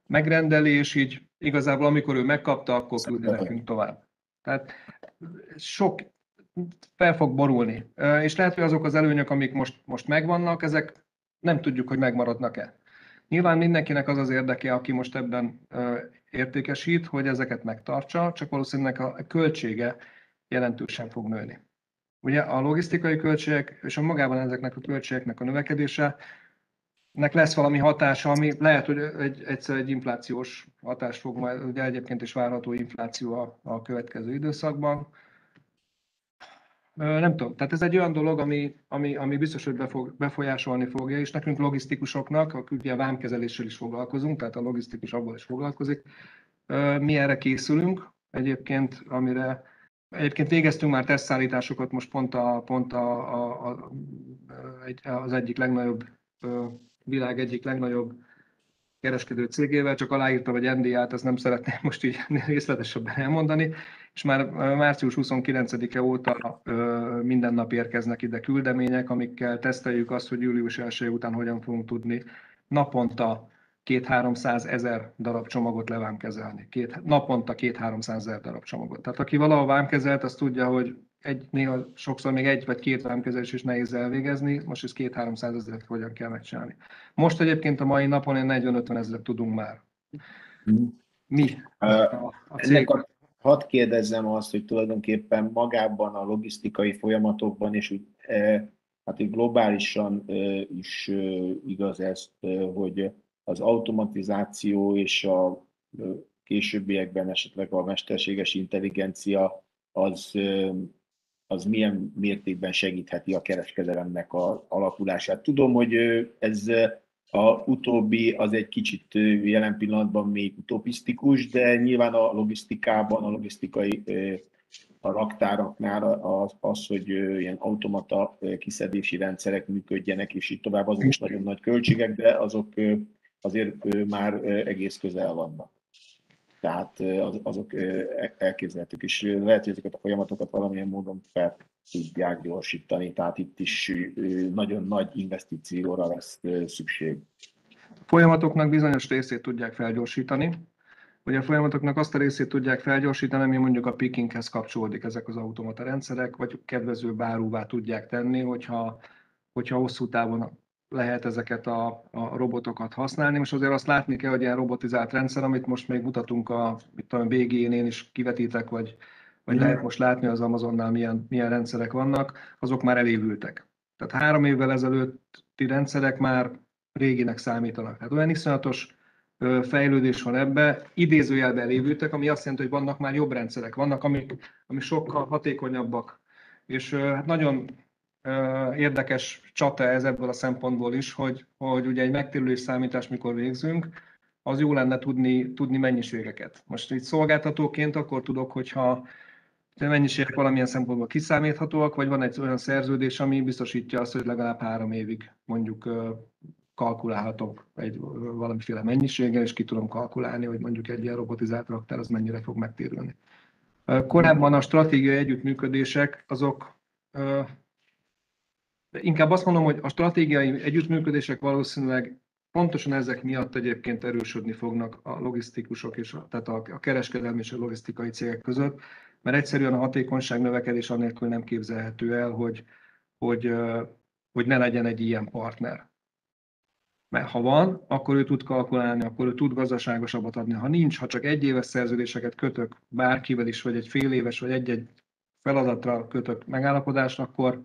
megrendeli, és így igazából amikor ő megkapta, akkor küldi nekünk tovább. Tehát sok fel fog borulni. És lehet, hogy azok az előnyök, amik most, most megvannak, ezek nem tudjuk, hogy megmaradnak-e. Nyilván mindenkinek az az érdeke, aki most ebben értékesít, hogy ezeket megtartsa, csak valószínűleg a költsége jelentősen fog nőni. Ugye a logisztikai költségek és a magában ezeknek a költségeknek a növekedése nek lesz valami hatása, ami lehet, hogy egy, egyszer egy inflációs hatás fog majd, ugye egyébként is várható infláció a, a következő időszakban. Nem tudom, tehát ez egy olyan dolog, ami, ami, ami biztos, hogy befog, befolyásolni fogja, és nekünk logisztikusoknak, akik ugye a vámkezeléssel is foglalkozunk, tehát a logisztikus abból is foglalkozik, mi erre készülünk egyébként, amire Egyébként végeztünk már tesztszállításokat, most pont, a, pont a, a, a, az egyik legnagyobb világ egyik legnagyobb kereskedő cégével, csak aláírtam egy NDA-t, ezt nem szeretném most így részletesebben elmondani, és már március 29-e óta minden nap érkeznek ide küldemények, amikkel teszteljük azt, hogy július 1 után hogyan fogunk tudni naponta két-háromszáz ezer darab csomagot levámkezelni. Két, naponta két-háromszáz ezer darab csomagot. Tehát aki valahol vámkezelt, az tudja, hogy egy, néha sokszor még egy vagy két vámkezelés is nehéz elvégezni, most ez két-háromszáz ezeret hogyan kell megcsinálni. Most egyébként a mai napon én 40-50 ezeret tudunk már. Mi? A, a cég... a, hadd kérdezzem azt, hogy tulajdonképpen magában a logisztikai folyamatokban, és úgy, e, hát így globálisan e, is e, igaz ezt, hogy az automatizáció és a későbbiekben esetleg a mesterséges intelligencia az az milyen mértékben segítheti a kereskedelemnek a alakulását. Tudom, hogy ez a utóbbi az egy kicsit jelen pillanatban még utopisztikus, de nyilván a logisztikában, a logisztikai a raktáraknál az, az, hogy ilyen automata kiszedési rendszerek működjenek, és így tovább, azok is nagyon nagy költségek, de azok azért már egész közel vannak. Tehát az, azok elképzelhetők, és lehet, hogy ezeket a folyamatokat valamilyen módon fel tudják gyorsítani, tehát itt is nagyon nagy investícióra lesz szükség. Folyamatoknak bizonyos részét tudják felgyorsítani, hogy a folyamatoknak azt a részét tudják felgyorsítani, ami mondjuk a pickinghez kapcsolódik ezek az automata rendszerek, vagy kedvező bárúvá tudják tenni, hogyha, hogyha hosszú távon lehet ezeket a, a robotokat használni. Most azért azt látni kell, hogy ilyen robotizált rendszer, amit most még mutatunk a, itt a BG-n én is kivetítek, vagy, vagy mm. lehet most látni az Amazonnál milyen, milyen rendszerek vannak, azok már elévültek. Tehát három évvel ezelőtti rendszerek már réginek számítanak. Tehát olyan iszonyatos fejlődés van ebbe, idézőjelben elévültek, ami azt jelenti, hogy vannak már jobb rendszerek, vannak, amik, amik sokkal hatékonyabbak. És hát nagyon érdekes csata ez ebből a szempontból is, hogy, hogy ugye egy megtérülés számítás, mikor végzünk, az jó lenne tudni, tudni mennyiségeket. Most itt szolgáltatóként akkor tudok, hogyha mennyiségek valamilyen szempontból kiszámíthatóak, vagy van egy olyan szerződés, ami biztosítja azt, hogy legalább három évig mondjuk kalkulálhatok egy valamiféle mennyiséggel, és ki tudom kalkulálni, hogy mondjuk egy ilyen robotizált raktár az mennyire fog megtérülni. Korábban a stratégiai együttműködések azok inkább azt mondom, hogy a stratégiai együttműködések valószínűleg pontosan ezek miatt egyébként erősödni fognak a logisztikusok, és a, tehát a, a kereskedelmi és a logisztikai cégek között, mert egyszerűen a hatékonyság növekedés annélkül nem képzelhető el, hogy, hogy, hogy ne legyen egy ilyen partner. Mert ha van, akkor ő tud kalkulálni, akkor ő tud gazdaságosabbat adni. Ha nincs, ha csak egy éves szerződéseket kötök bárkivel is, vagy egy fél éves, vagy egy-egy feladatra kötök megállapodást, akkor,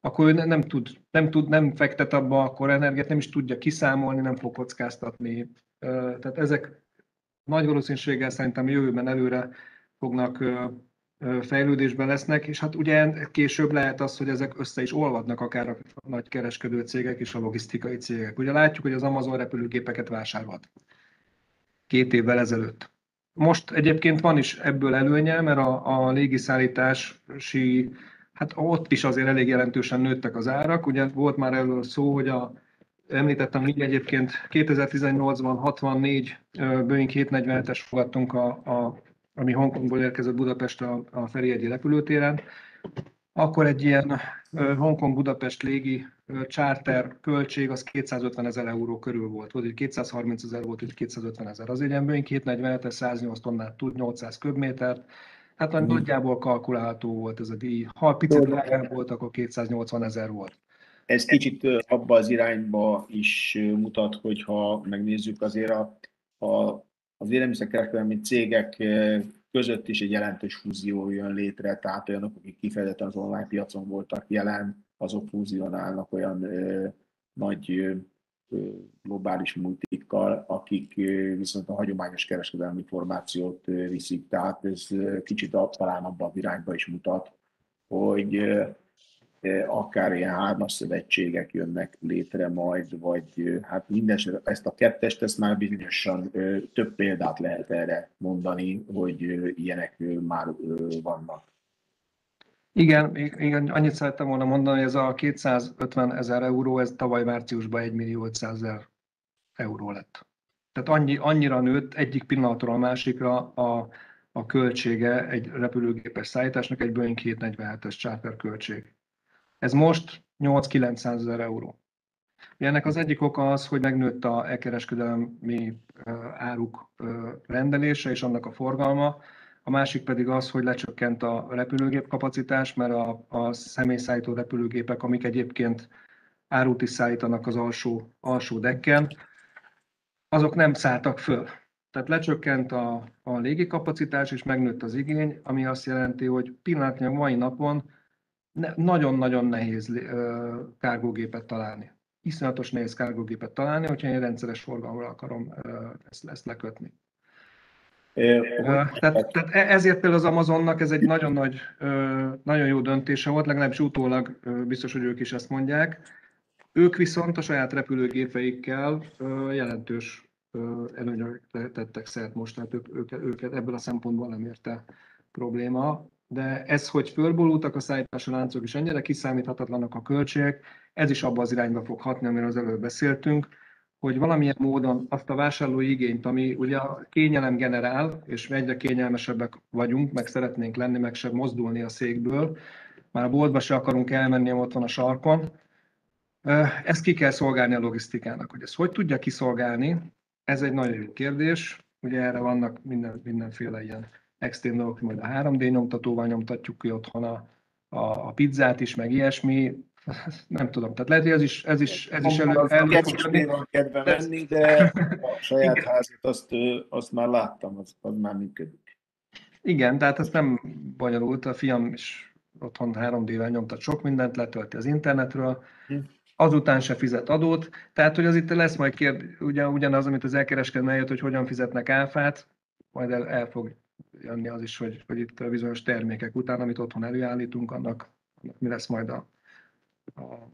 akkor ő nem tud, nem tud, nem fektet abba, akkor energiát nem is tudja kiszámolni, nem fog kockáztatni. Tehát ezek nagy valószínűséggel szerintem jövőben előre fognak fejlődésben lesznek, és hát ugye később lehet az, hogy ezek össze is olvadnak akár a nagy kereskedő cégek és a logisztikai cégek. Ugye látjuk, hogy az Amazon repülőgépeket vásárolt két évvel ezelőtt. Most egyébként van is ebből előnye, mert a, a légiszállítási, hát ott is azért elég jelentősen nőttek az árak. Ugye volt már erről szó, hogy a, említettem így egyébként 2018-ban 64 Boeing 747-es fogadtunk a, a ami Hongkongból érkezett Budapest a, a Ferihegyi repülőtéren, akkor egy ilyen Hongkong-Budapest légi charter költség az 250 ezer euró körül volt. Volt, hogy 230 ezer volt, hogy 250 ezer. Az egy ilyen Boeing 247 108 tonnát tud, 800 köbmétert, Hát mm. nagyjából kalkulálható volt ez a díj. Ha picit drágább volt, akkor 280 ezer volt. Ez kicsit abba az irányba is mutat, hogyha megnézzük azért a, a az élelmiszerkereskedelmi cégek között is egy jelentős fúzió jön létre, tehát olyanok, akik kifejezetten az online piacon voltak jelen, azok fúzionálnak olyan ö, nagy ö, globális multikkal, akik viszont a hagyományos kereskedelmi formációt viszik. Tehát ez kicsit talán abban a irányba is mutat, hogy akár ilyen hármas szövetségek jönnek létre majd, vagy hát minden ezt a kettest, ezt már bizonyosan több példát lehet erre mondani, hogy ilyenek már vannak. Igen, igen, annyit szerettem volna mondani, hogy ez a 250 ezer euró, ez tavaly márciusban 1 millió 500 ezer euró lett. Tehát annyi, annyira nőtt egyik pillanatról a másikra a, a költsége egy repülőgépes szállításnak, egy Boeing 747-es charter költség. Ez most 8-900 ezer euró. Ennek az egyik oka az, hogy megnőtt a elkereskedelmi áruk rendelése és annak a forgalma, a másik pedig az, hogy lecsökkent a repülőgép kapacitás, mert a, a személyszállító repülőgépek, amik egyébként árut is szállítanak az alsó, alsó dekken, azok nem szálltak föl. Tehát lecsökkent a, a légikapacitás, és megnőtt az igény, ami azt jelenti, hogy pillanatnyilag mai napon nagyon-nagyon nehéz kárgógépet találni. Iszonyatos nehéz kárgógépet találni, hogyha én rendszeres forgalomra akarom ezt, ezt lekötni. Tehát, tehát e, ezért például az Amazonnak ez egy nagyon nagy, nagyon jó döntése volt, legalábbis utólag biztos, hogy ők is ezt mondják. Ők viszont a saját repülőgépeikkel jelentős előnyre tettek szert most, tehát ők, ők, őket ebből a szempontból nem érte probléma de ez, hogy fölborultak a szállítási láncok, és ennyire kiszámíthatatlanak a költségek, ez is abba az irányba fog hatni, amiről az előbb beszéltünk, hogy valamilyen módon azt a vásárlói igényt, ami ugye a kényelem generál, és egyre kényelmesebbek vagyunk, meg szeretnénk lenni, meg sem mozdulni a székből, már a boltba se akarunk elmenni, ott van a sarkon. Ezt ki kell szolgálni a logisztikának. Hogy ezt hogy tudja kiszolgálni, ez egy nagyon jó kérdés. Ugye erre vannak minden, mindenféle ilyen extrém dolgok, majd a 3D nyomtatóval nyomtatjuk ki otthon a, a, a pizzát is, meg ilyesmi, nem tudom, tehát lehet, hogy ez is, ez is, ez is elő, elő elő kedve menni, de a saját házat azt, azt már láttam, az, az már működik. Igen, tehát ez nem bonyolult, a fiam is otthon 3D-vel nyomtat sok mindent, letölti az internetről, hm. azután se fizet adót, tehát hogy az itt lesz majd kérd, ugyan, ugyanaz, amit az elkereskedő eljött, hogy hogyan fizetnek áfát, majd el, el fog jönni az is, hogy, hogy itt bizonyos termékek után, amit otthon előállítunk, annak, annak mi lesz majd a, a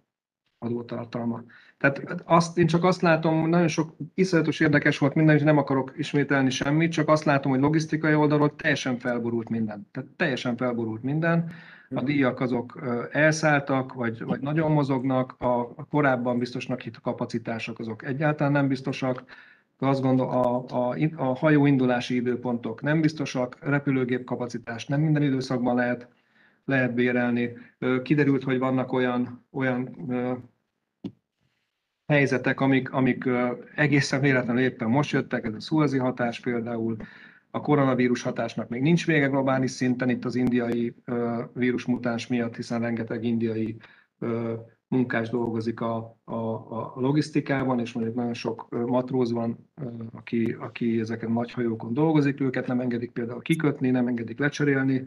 adótartalma. Tehát azt, én csak azt látom, nagyon sok iszonyatos érdekes volt minden, és nem akarok ismételni semmit, csak azt látom, hogy logisztikai oldalról teljesen felborult minden. Tehát teljesen felborult minden. A mhm. díjak azok elszálltak, vagy, vagy nagyon mozognak, a, a korábban biztosnak hit kapacitások azok egyáltalán nem biztosak azt gondol, a, a, a hajó indulási időpontok nem biztosak, repülőgép kapacitás nem minden időszakban lehet, lehet bérelni. Kiderült, hogy vannak olyan, olyan helyzetek, amik, amik egészen véletlenül éppen most jöttek, ez a szuazi hatás például, a koronavírus hatásnak még nincs vége globális szinten, itt az indiai vírusmutáns miatt, hiszen rengeteg indiai munkás dolgozik a, a, a logisztikában, és mondjuk nagyon sok matróz van, aki, aki ezeken nagy hajókon dolgozik, őket nem engedik például kikötni, nem engedik lecserélni.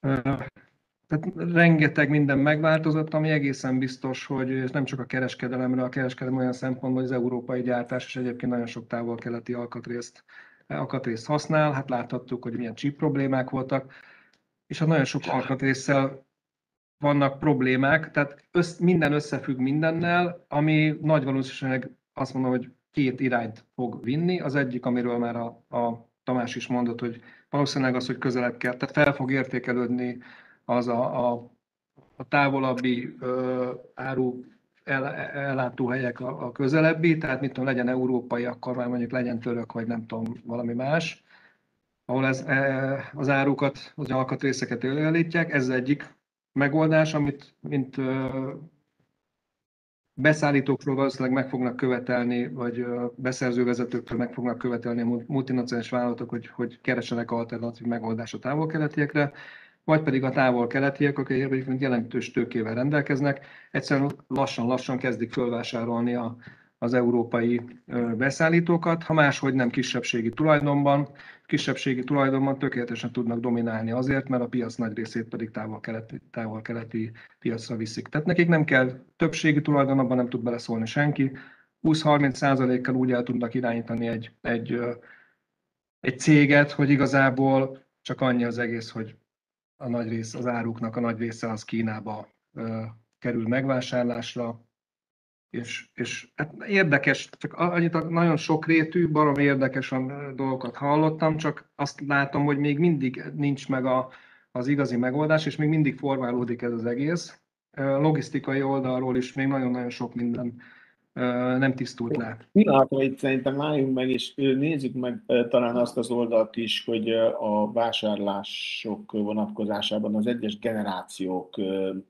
Tehát rengeteg minden megváltozott, ami egészen biztos, hogy nem csak a kereskedelemre, a kereskedelem olyan szempontból, hogy az európai gyártás és egyébként nagyon sok távol-keleti alkatrészt, alkatrészt használ. Hát láthattuk, hogy milyen chip problémák voltak, és a nagyon sok alkatrészsel vannak problémák, tehát össz, minden összefügg mindennel, ami nagy valószínűleg azt mondom, hogy két irányt fog vinni. Az egyik, amiről már a, a Tamás is mondott, hogy valószínűleg az, hogy közelebb kell, tehát fel fog értékelődni az a, a, a távolabbi ö, áru el, ellátóhelyek a, a közelebbi, tehát mit tudom, legyen európai, akkor már mondjuk legyen török, vagy nem tudom, valami más, ahol ez, e, az árukat, az alkatrészeket előállítják, ez egyik megoldás, amit mint beszállítókról valószínűleg meg fognak követelni, vagy beszerzővezetőktől meg fognak követelni a multinacionális vállalatok, hogy, hogy keresenek alternatív megoldást a távol-keletiekre, vagy pedig a távol-keletiek, akik egyébként jelentős tőkével rendelkeznek, egyszerűen lassan-lassan kezdik fölvásárolni a, az európai beszállítókat, ha máshogy nem kisebbségi tulajdonban, kisebbségi tulajdonban tökéletesen tudnak dominálni azért, mert a piac nagy részét pedig távol-keleti, távol-keleti piacra viszik. Tehát nekik nem kell többségi tulajdon, abban nem tud beleszólni senki. 20-30 százalékkal úgy el tudnak irányítani egy, egy, egy céget, hogy igazából csak annyi az egész, hogy a nagy rész, az áruknak a nagy része az Kínába kerül megvásárlásra, és, és hát érdekes, csak annyit nagyon sokrétű, barom érdekes dolgokat hallottam, csak azt látom, hogy még mindig nincs meg a, az igazi megoldás, és még mindig formálódik ez az egész. Logisztikai oldalról is még nagyon-nagyon sok minden nem tisztult le. Pillanatra itt szerintem álljunk meg, és nézzük meg talán azt az oldalt is, hogy a vásárlások vonatkozásában az egyes generációk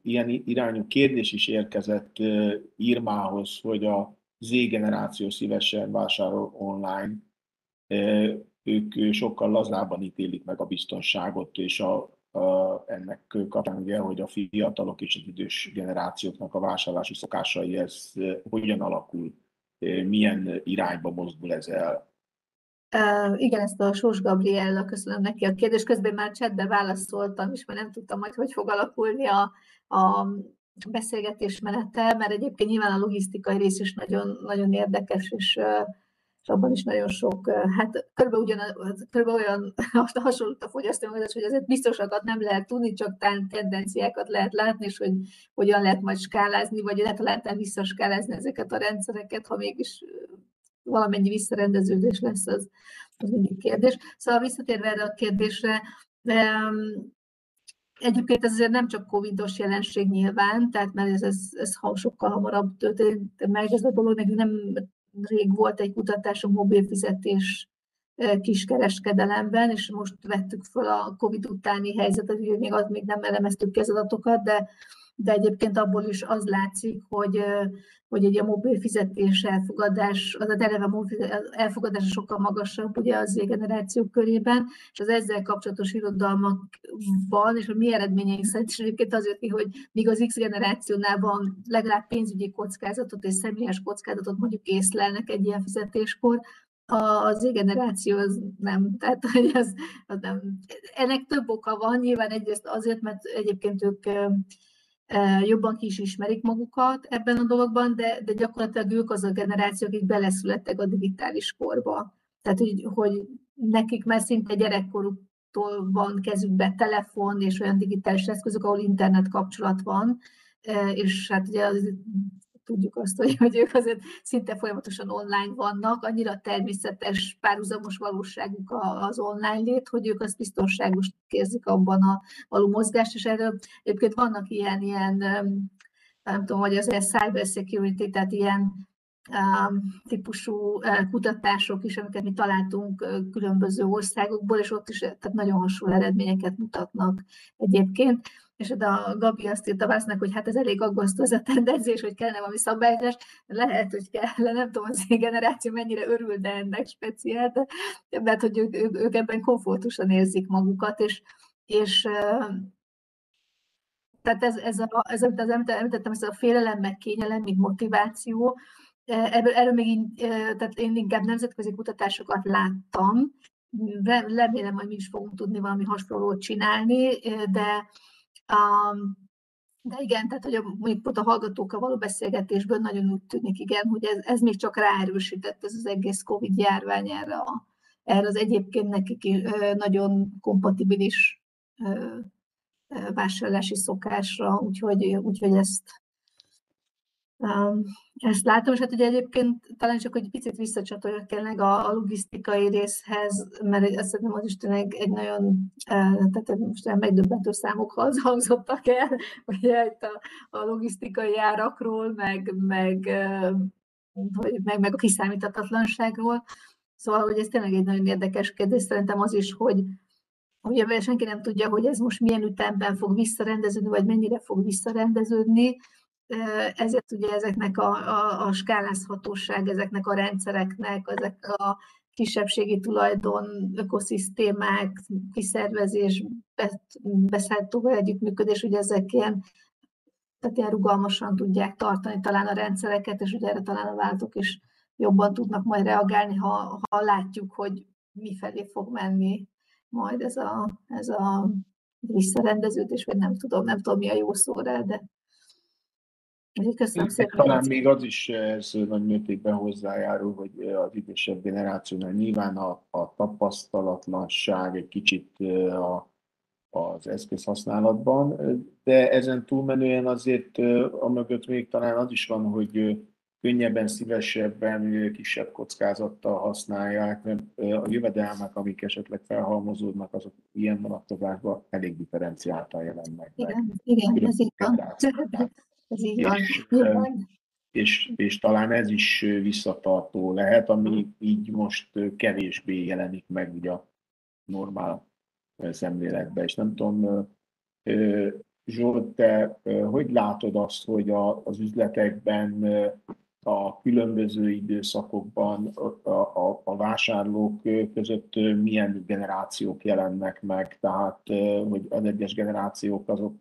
ilyen irányú kérdés is érkezett Irmához, hogy a Z generáció szívesen vásárol online, ők sokkal lazábban ítélik meg a biztonságot és a ennek kapcsán ugye, hogy a fiatalok és az idős generációknak a vásárlási szokásai, ez hogyan alakul, milyen irányba mozdul ez el? Igen, ezt a Sós Gabriella, köszönöm neki a kérdést. Közben már chatbe válaszoltam, és már nem tudtam hogy hogy fog alakulni a, a beszélgetés menete, mert egyébként nyilván a logisztikai rész is nagyon, nagyon érdekes, és uh, és abban is nagyon sok, hát körülbelül, ugyan, körülbelül olyan hasonló a fogyasztómegoldatás, hogy azért biztosakat nem lehet tudni, csak talán tendenciákat lehet látni, és hogy hogyan lehet majd skálázni, vagy lehet visszaskálázni ezeket a rendszereket, ha mégis valamennyi visszarendeződés lesz, az, az mindig kérdés. Szóval visszatérve erre a kérdésre, Egyébként ez azért nem csak covidos jelenség nyilván, tehát mert ez, ez, ez sokkal hamarabb történt meg, ez a dolog nekünk nem rég volt egy kutatás a mobilfizetés kiskereskedelemben, és most vettük fel a COVID utáni helyzetet, hogy még az még nem elemeztük ki az adatokat, de, de egyébként abból is az látszik, hogy, hogy egy a mobil fizetés elfogadás, az a eleve elfogadása sokkal magasabb ugye az generációk körében, és az ezzel kapcsolatos irodalmakban, és a mi eredményeink szerint is egyébként ki, hogy míg az X generációnál van legalább pénzügyi kockázatot és személyes kockázatot mondjuk észlelnek egy ilyen fizetéskor, az generáció az nem, tehát hogy az, az nem. Ennek több oka van, nyilván egyrészt azért, mert egyébként ők jobban ki is ismerik magukat ebben a dologban, de, de gyakorlatilag ők az a generáció, akik beleszülettek a digitális korba. Tehát, hogy, hogy nekik már szinte gyerekkoruktól van kezükbe telefon és olyan digitális eszközök, ahol internet kapcsolat van, és hát ugye az tudjuk azt, hogy, hogy ők azért szinte folyamatosan online vannak, annyira természetes, párhuzamos valóságuk az online lét, hogy ők azt biztonságos érzik abban a való mozgást, és erről egyébként vannak ilyen, ilyen nem tudom, hogy az cyber security, tehát ilyen típusú kutatások is, amiket mi találtunk különböző országokból, és ott is tehát nagyon hasonló eredményeket mutatnak egyébként. És hát a Gabi azt írta Vásznak, hogy hát ez elég aggasztó ez a tendencia, hogy kellene valami szabályozás. Lehet, hogy kell, nem tudom, az generáció mennyire örül, de ennek speciál, de, hát, hogy ők, ők, ők ebben komfortosan érzik magukat, és, és tehát ez, ez, a, ez amit az említettem, ez a félelem, meg kényelem, mint motiváció, Ebből, erről még így, tehát én inkább nemzetközi kutatásokat láttam, remélem, hogy mi is fogunk tudni valami hasonlót csinálni, de, de igen, tehát hogy a, mondjuk pont a hallgatókkal való beszélgetésből nagyon úgy tűnik, igen, hogy ez, ez még csak ráerősített ez az egész Covid járvány erre, a, erre az egyébként nekik nagyon kompatibilis vásárlási szokásra, úgyhogy, úgyhogy ezt ezt látom, és hát ugye egyébként talán csak hogy picit visszacsatoljak tényleg a, a logisztikai részhez, mert azt szerintem az is tényleg egy nagyon, tehát most megdöbbentő számok hangzottak el, ugye itt a, a logisztikai árakról, meg, meg, meg, meg a kiszámíthatatlanságról. Szóval, hogy ez tényleg egy nagyon érdekes kérdés, szerintem az is, hogy Ugye senki nem tudja, hogy ez most milyen ütemben fog visszarendeződni, vagy mennyire fog visszarendeződni, ezért ugye ezeknek a, a, a skálázhatóság, ezeknek a rendszereknek, ezek a kisebbségi tulajdon, ökoszisztémák, kiszervezés, beszállítóval együttműködés, ugye ezek ilyen, tehát ilyen rugalmasan tudják tartani talán a rendszereket, és ugye erre talán a váltók is jobban tudnak majd reagálni, ha, ha látjuk, hogy mifelé fog menni majd ez a, ez a visszarendeződés, vagy nem tudom, nem tudom mi a jó szó rá, de Köszönöm szépen. Talán még az is ez nagy mértékben hozzájárul, hogy az idősebb generációnál nyilván a, a tapasztalatlanság egy kicsit a, az eszköz használatban, de ezen túlmenően azért a mögött még talán az is van, hogy könnyebben, szívesebben, kisebb kockázattal használják, mert a jövedelmek, amik esetleg felhalmozódnak, azok ilyen vonatkozásban elég differenciáltan jelennek. Igen, igen ez így van. Ez így és, van. És, és talán ez is visszatartó lehet, ami így most kevésbé jelenik meg ugye a normál szemléletben. És nem tudom, Zsolt, te hogy látod azt, hogy a, az üzletekben a különböző időszakokban a, a, a vásárlók között milyen generációk jelennek meg, tehát hogy az egyes generációk azok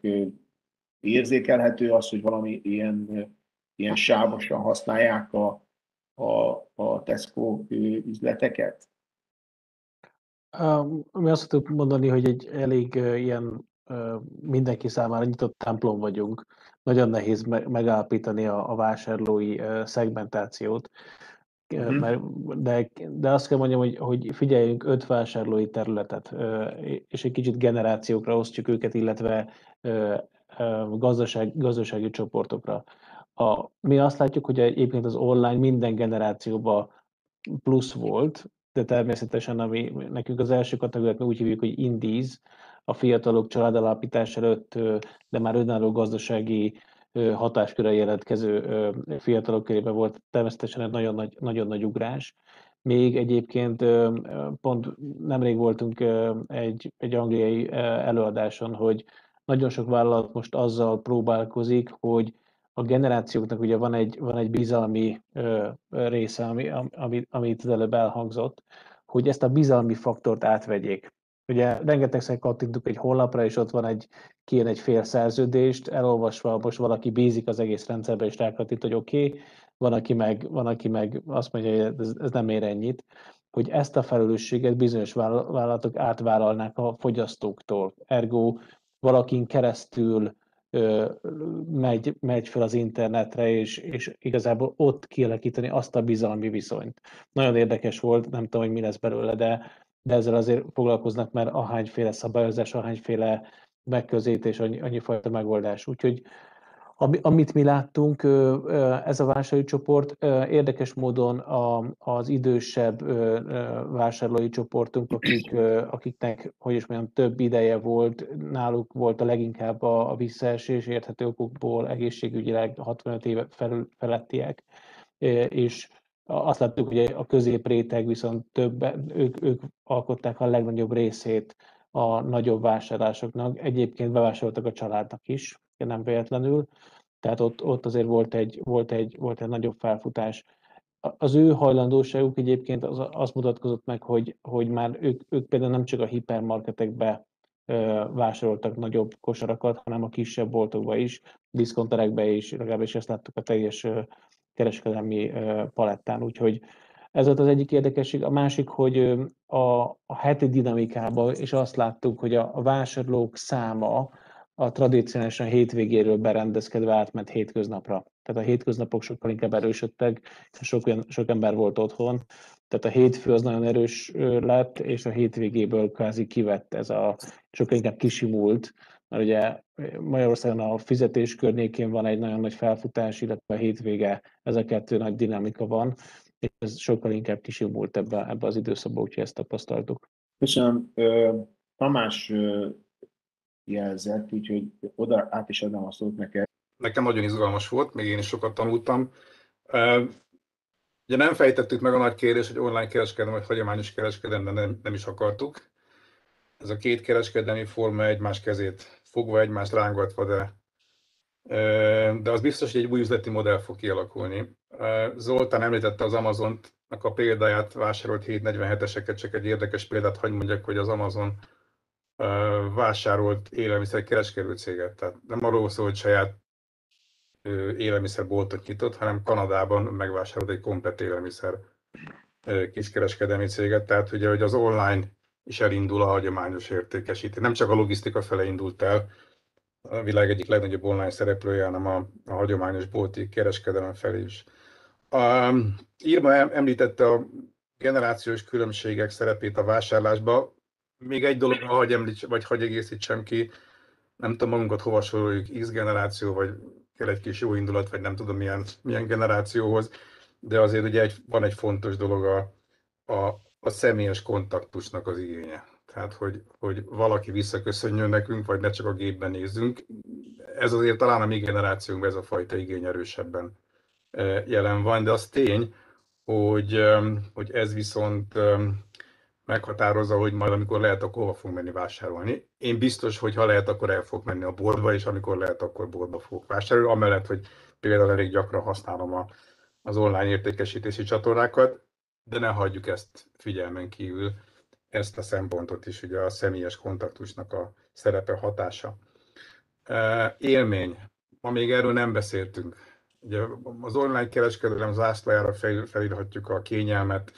érzékelhető az, hogy valami ilyen, ilyen sávosan használják a, a, a Tesco üzleteket? Mi azt tudjuk mondani, hogy egy elég ilyen mindenki számára nyitott templom vagyunk. Nagyon nehéz megállapítani a, a vásárlói szegmentációt. Uh-huh. Mert, de, de azt kell mondjam, hogy, hogy figyeljünk öt vásárlói területet, és egy kicsit generációkra osztjuk őket, illetve gazdaság, gazdasági csoportokra. A, mi azt látjuk, hogy egyébként az online minden generációban plusz volt, de természetesen ami nekünk az első kategóriát mi úgy hívjuk, hogy indies, a fiatalok családalapítás előtt, de már önálló gazdasági hatásköre jelentkező fiatalok körében volt természetesen egy nagyon nagy, nagyon nagy ugrás. Még egyébként pont nemrég voltunk egy, egy angliai előadáson, hogy nagyon sok vállalat most azzal próbálkozik, hogy a generációknak ugye van egy, van egy bizalmi ö, része, ami, ami, amit az előbb elhangzott, hogy ezt a bizalmi faktort átvegyék. Ugye rengetegszer kattintunk egy honlapra, és ott van egy, kijön egy fél szerződést, elolvasva most valaki bízik az egész rendszerbe, és rákattint, hogy oké, okay, van, aki meg, van, aki meg azt mondja, hogy ez, ez nem ér ennyit, hogy ezt a felelősséget bizonyos vállalatok átvállalnák a fogyasztóktól. Ergo valakin keresztül megy, megy fel az internetre, és, és igazából ott kialakítani azt a bizalmi viszonyt. Nagyon érdekes volt, nem tudom, hogy mi lesz belőle, de, de ezzel azért foglalkoznak, mert ahányféle szabályozás, ahányféle megközelítés, annyi, annyi fajta megoldás. Úgyhogy amit mi láttunk, ez a vásárlói csoport érdekes módon az idősebb vásárlói csoportunk, akik, akiknek, hogy is mondjam, több ideje volt, náluk volt a leginkább a, visszaesés érthető okokból egészségügyileg 65 éve felül, felettiek. és azt láttuk, hogy a középréteg viszont több, ők, ők alkották a legnagyobb részét a nagyobb vásárlásoknak. Egyébként bevásároltak a családnak is, nem véletlenül, tehát ott, ott azért volt egy, volt, egy, volt egy nagyobb felfutás. Az ő hajlandóságuk egyébként az, az mutatkozott meg, hogy, hogy már ők, ők például nem csak a hipermarketekbe vásároltak nagyobb kosarakat, hanem a kisebb boltokba is, diszkonterekbe is, legalábbis ezt láttuk a teljes kereskedelmi palettán. Úgyhogy ez volt az egyik érdekesség. A másik, hogy a, a heti dinamikában, és azt láttuk, hogy a, a vásárlók száma a tradicionálisan hétvégéről berendezkedve átment hétköznapra. Tehát a hétköznapok sokkal inkább erősödtek, sok, sok ember volt otthon, tehát a hétfő az nagyon erős lett, és a hétvégéből kvázi kivett ez a sokkal inkább kisimult, mert ugye Magyarországon a fizetés környékén van egy nagyon nagy felfutás, illetve a hétvége, ez a kettő nagy dinamika van, és ez sokkal inkább kisimult ebbe, ebbe az időszakban, úgyhogy ezt tapasztaltuk. Köszönöm. Tamás jelzett, úgyhogy oda át is adnám a szót neked. Nekem nagyon izgalmas volt, még én is sokat tanultam. Ugye nem fejtettük meg a nagy kérdést, hogy online kereskedelem vagy hagyományos kereskedelem, de nem, nem is akartuk. Ez a két kereskedelmi forma egymás kezét fogva, egymást rángatva, de, de az biztos, hogy egy új üzleti modell fog kialakulni. Zoltán említette az Amazon-nak a példáját, vásárolt 747-eseket, csak egy érdekes példát hagyd mondjak, hogy az Amazon vásárolt élelmiszer kereskedő céget. Tehát nem arról szól, hogy saját élelmiszerboltot nyitott, hanem Kanadában megvásárolt egy komplet élelmiszer kiskereskedelmi céget. Tehát ugye, hogy az online is elindul a hagyományos értékesítés. Nem csak a logisztika fele indult el, a világ egyik legnagyobb online szereplője, hanem a, a hagyományos bolti kereskedelem felé is. A, Írma említette a generációs különbségek szerepét a vásárlásba. Még egy dolog, hagy említs, vagy hagy egészítsem ki, nem tudom magunkat hova soroljuk, X generáció, vagy kell egy kis jó indulat, vagy nem tudom milyen, milyen generációhoz, de azért ugye egy, van egy fontos dolog a, a, a személyes kontaktusnak az igénye. Tehát, hogy, hogy valaki visszaköszönjön nekünk, vagy ne csak a gépben nézzünk. Ez azért talán a mi generációnkban ez a fajta igény erősebben e, jelen van, de az tény, hogy, hogy ez viszont meghatározza, hogy majd amikor lehet, akkor hova fog menni vásárolni. Én biztos, hogy ha lehet, akkor el fog menni a boltba, és amikor lehet, akkor boltba fogok vásárolni, amellett, hogy például elég gyakran használom a, az online értékesítési csatornákat, de ne hagyjuk ezt figyelmen kívül, ezt a szempontot is, ugye a személyes kontaktusnak a szerepe, hatása. Élmény. Ma még erről nem beszéltünk. Ugye az online kereskedelem zászlajára felírhatjuk a kényelmet,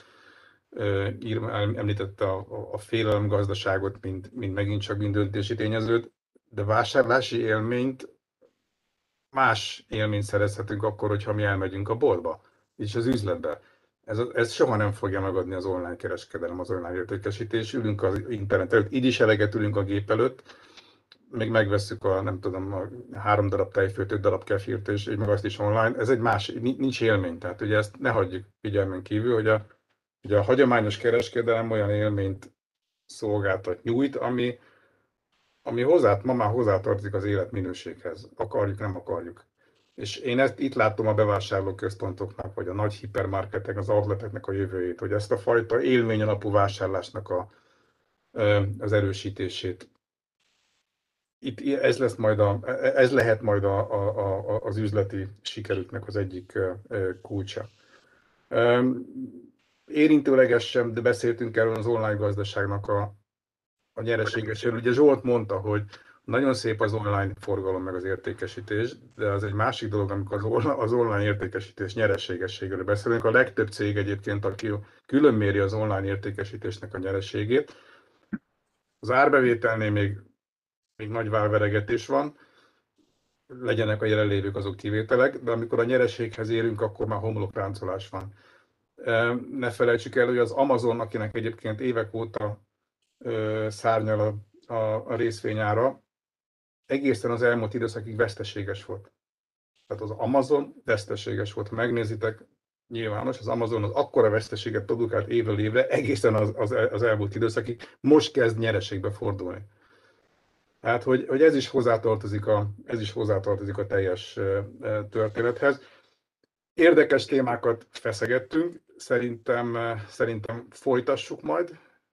említette a, a félelem gazdaságot, mint, mint megint csak mind döntési tényezőt, de vásárlási élményt más élményt szerezhetünk akkor, hogyha mi elmegyünk a boltba, és az üzletbe. Ez, ez soha nem fogja megadni az online kereskedelem, az online értékesítés. Ülünk az internet előtt, így is eleget ülünk a gép előtt, még megveszük a, nem tudom, a három darab tejfőt, öt darab kefírt, és így meg azt is online. Ez egy más, nincs élmény, tehát ugye ezt ne hagyjuk figyelmen kívül, hogy a, ugye a hagyományos kereskedelem olyan élményt szolgáltat, nyújt, ami, ami hozzá, ma már hozzátartozik az életminőséghez. Akarjuk, nem akarjuk. És én ezt itt látom a bevásárlóközpontoknak, vagy a nagy hipermarketek, az outleteknek a jövőjét, hogy ezt a fajta élmény alapú vásárlásnak a, az erősítését. Itt ez, lesz majd a, ez lehet majd a, a, a, az üzleti sikerüknek az egyik kulcsa. Érintőleges sem, de beszéltünk erről az online gazdaságnak a, a nyereségeséről. Ugye Zsolt mondta, hogy nagyon szép az online forgalom meg az értékesítés, de az egy másik dolog, amikor az online, az online értékesítés nyereségességről beszélünk. A legtöbb cég egyébként, aki külön méri az online értékesítésnek a nyereségét, az árbevételnél még, még nagy válveregetés van, legyenek a jelenlévők azok kivételek, de amikor a nyereséghez érünk, akkor már homlokráncolás van. Ne felejtsük el, hogy az Amazon, akinek egyébként évek óta szárnyal a, a, a részvényára, egészen az elmúlt időszakig veszteséges volt. Tehát az Amazon veszteséges volt. Ha megnézitek, nyilvános, az Amazon az akkora veszteséget produkált évről évre, egészen az, az, az elmúlt időszakig, most kezd nyereségbe fordulni. Tehát, hogy, hogy ez, is hozzátartozik a, ez is hozzátartozik a teljes történethez. Érdekes témákat feszegettünk, szerintem, szerintem folytassuk majd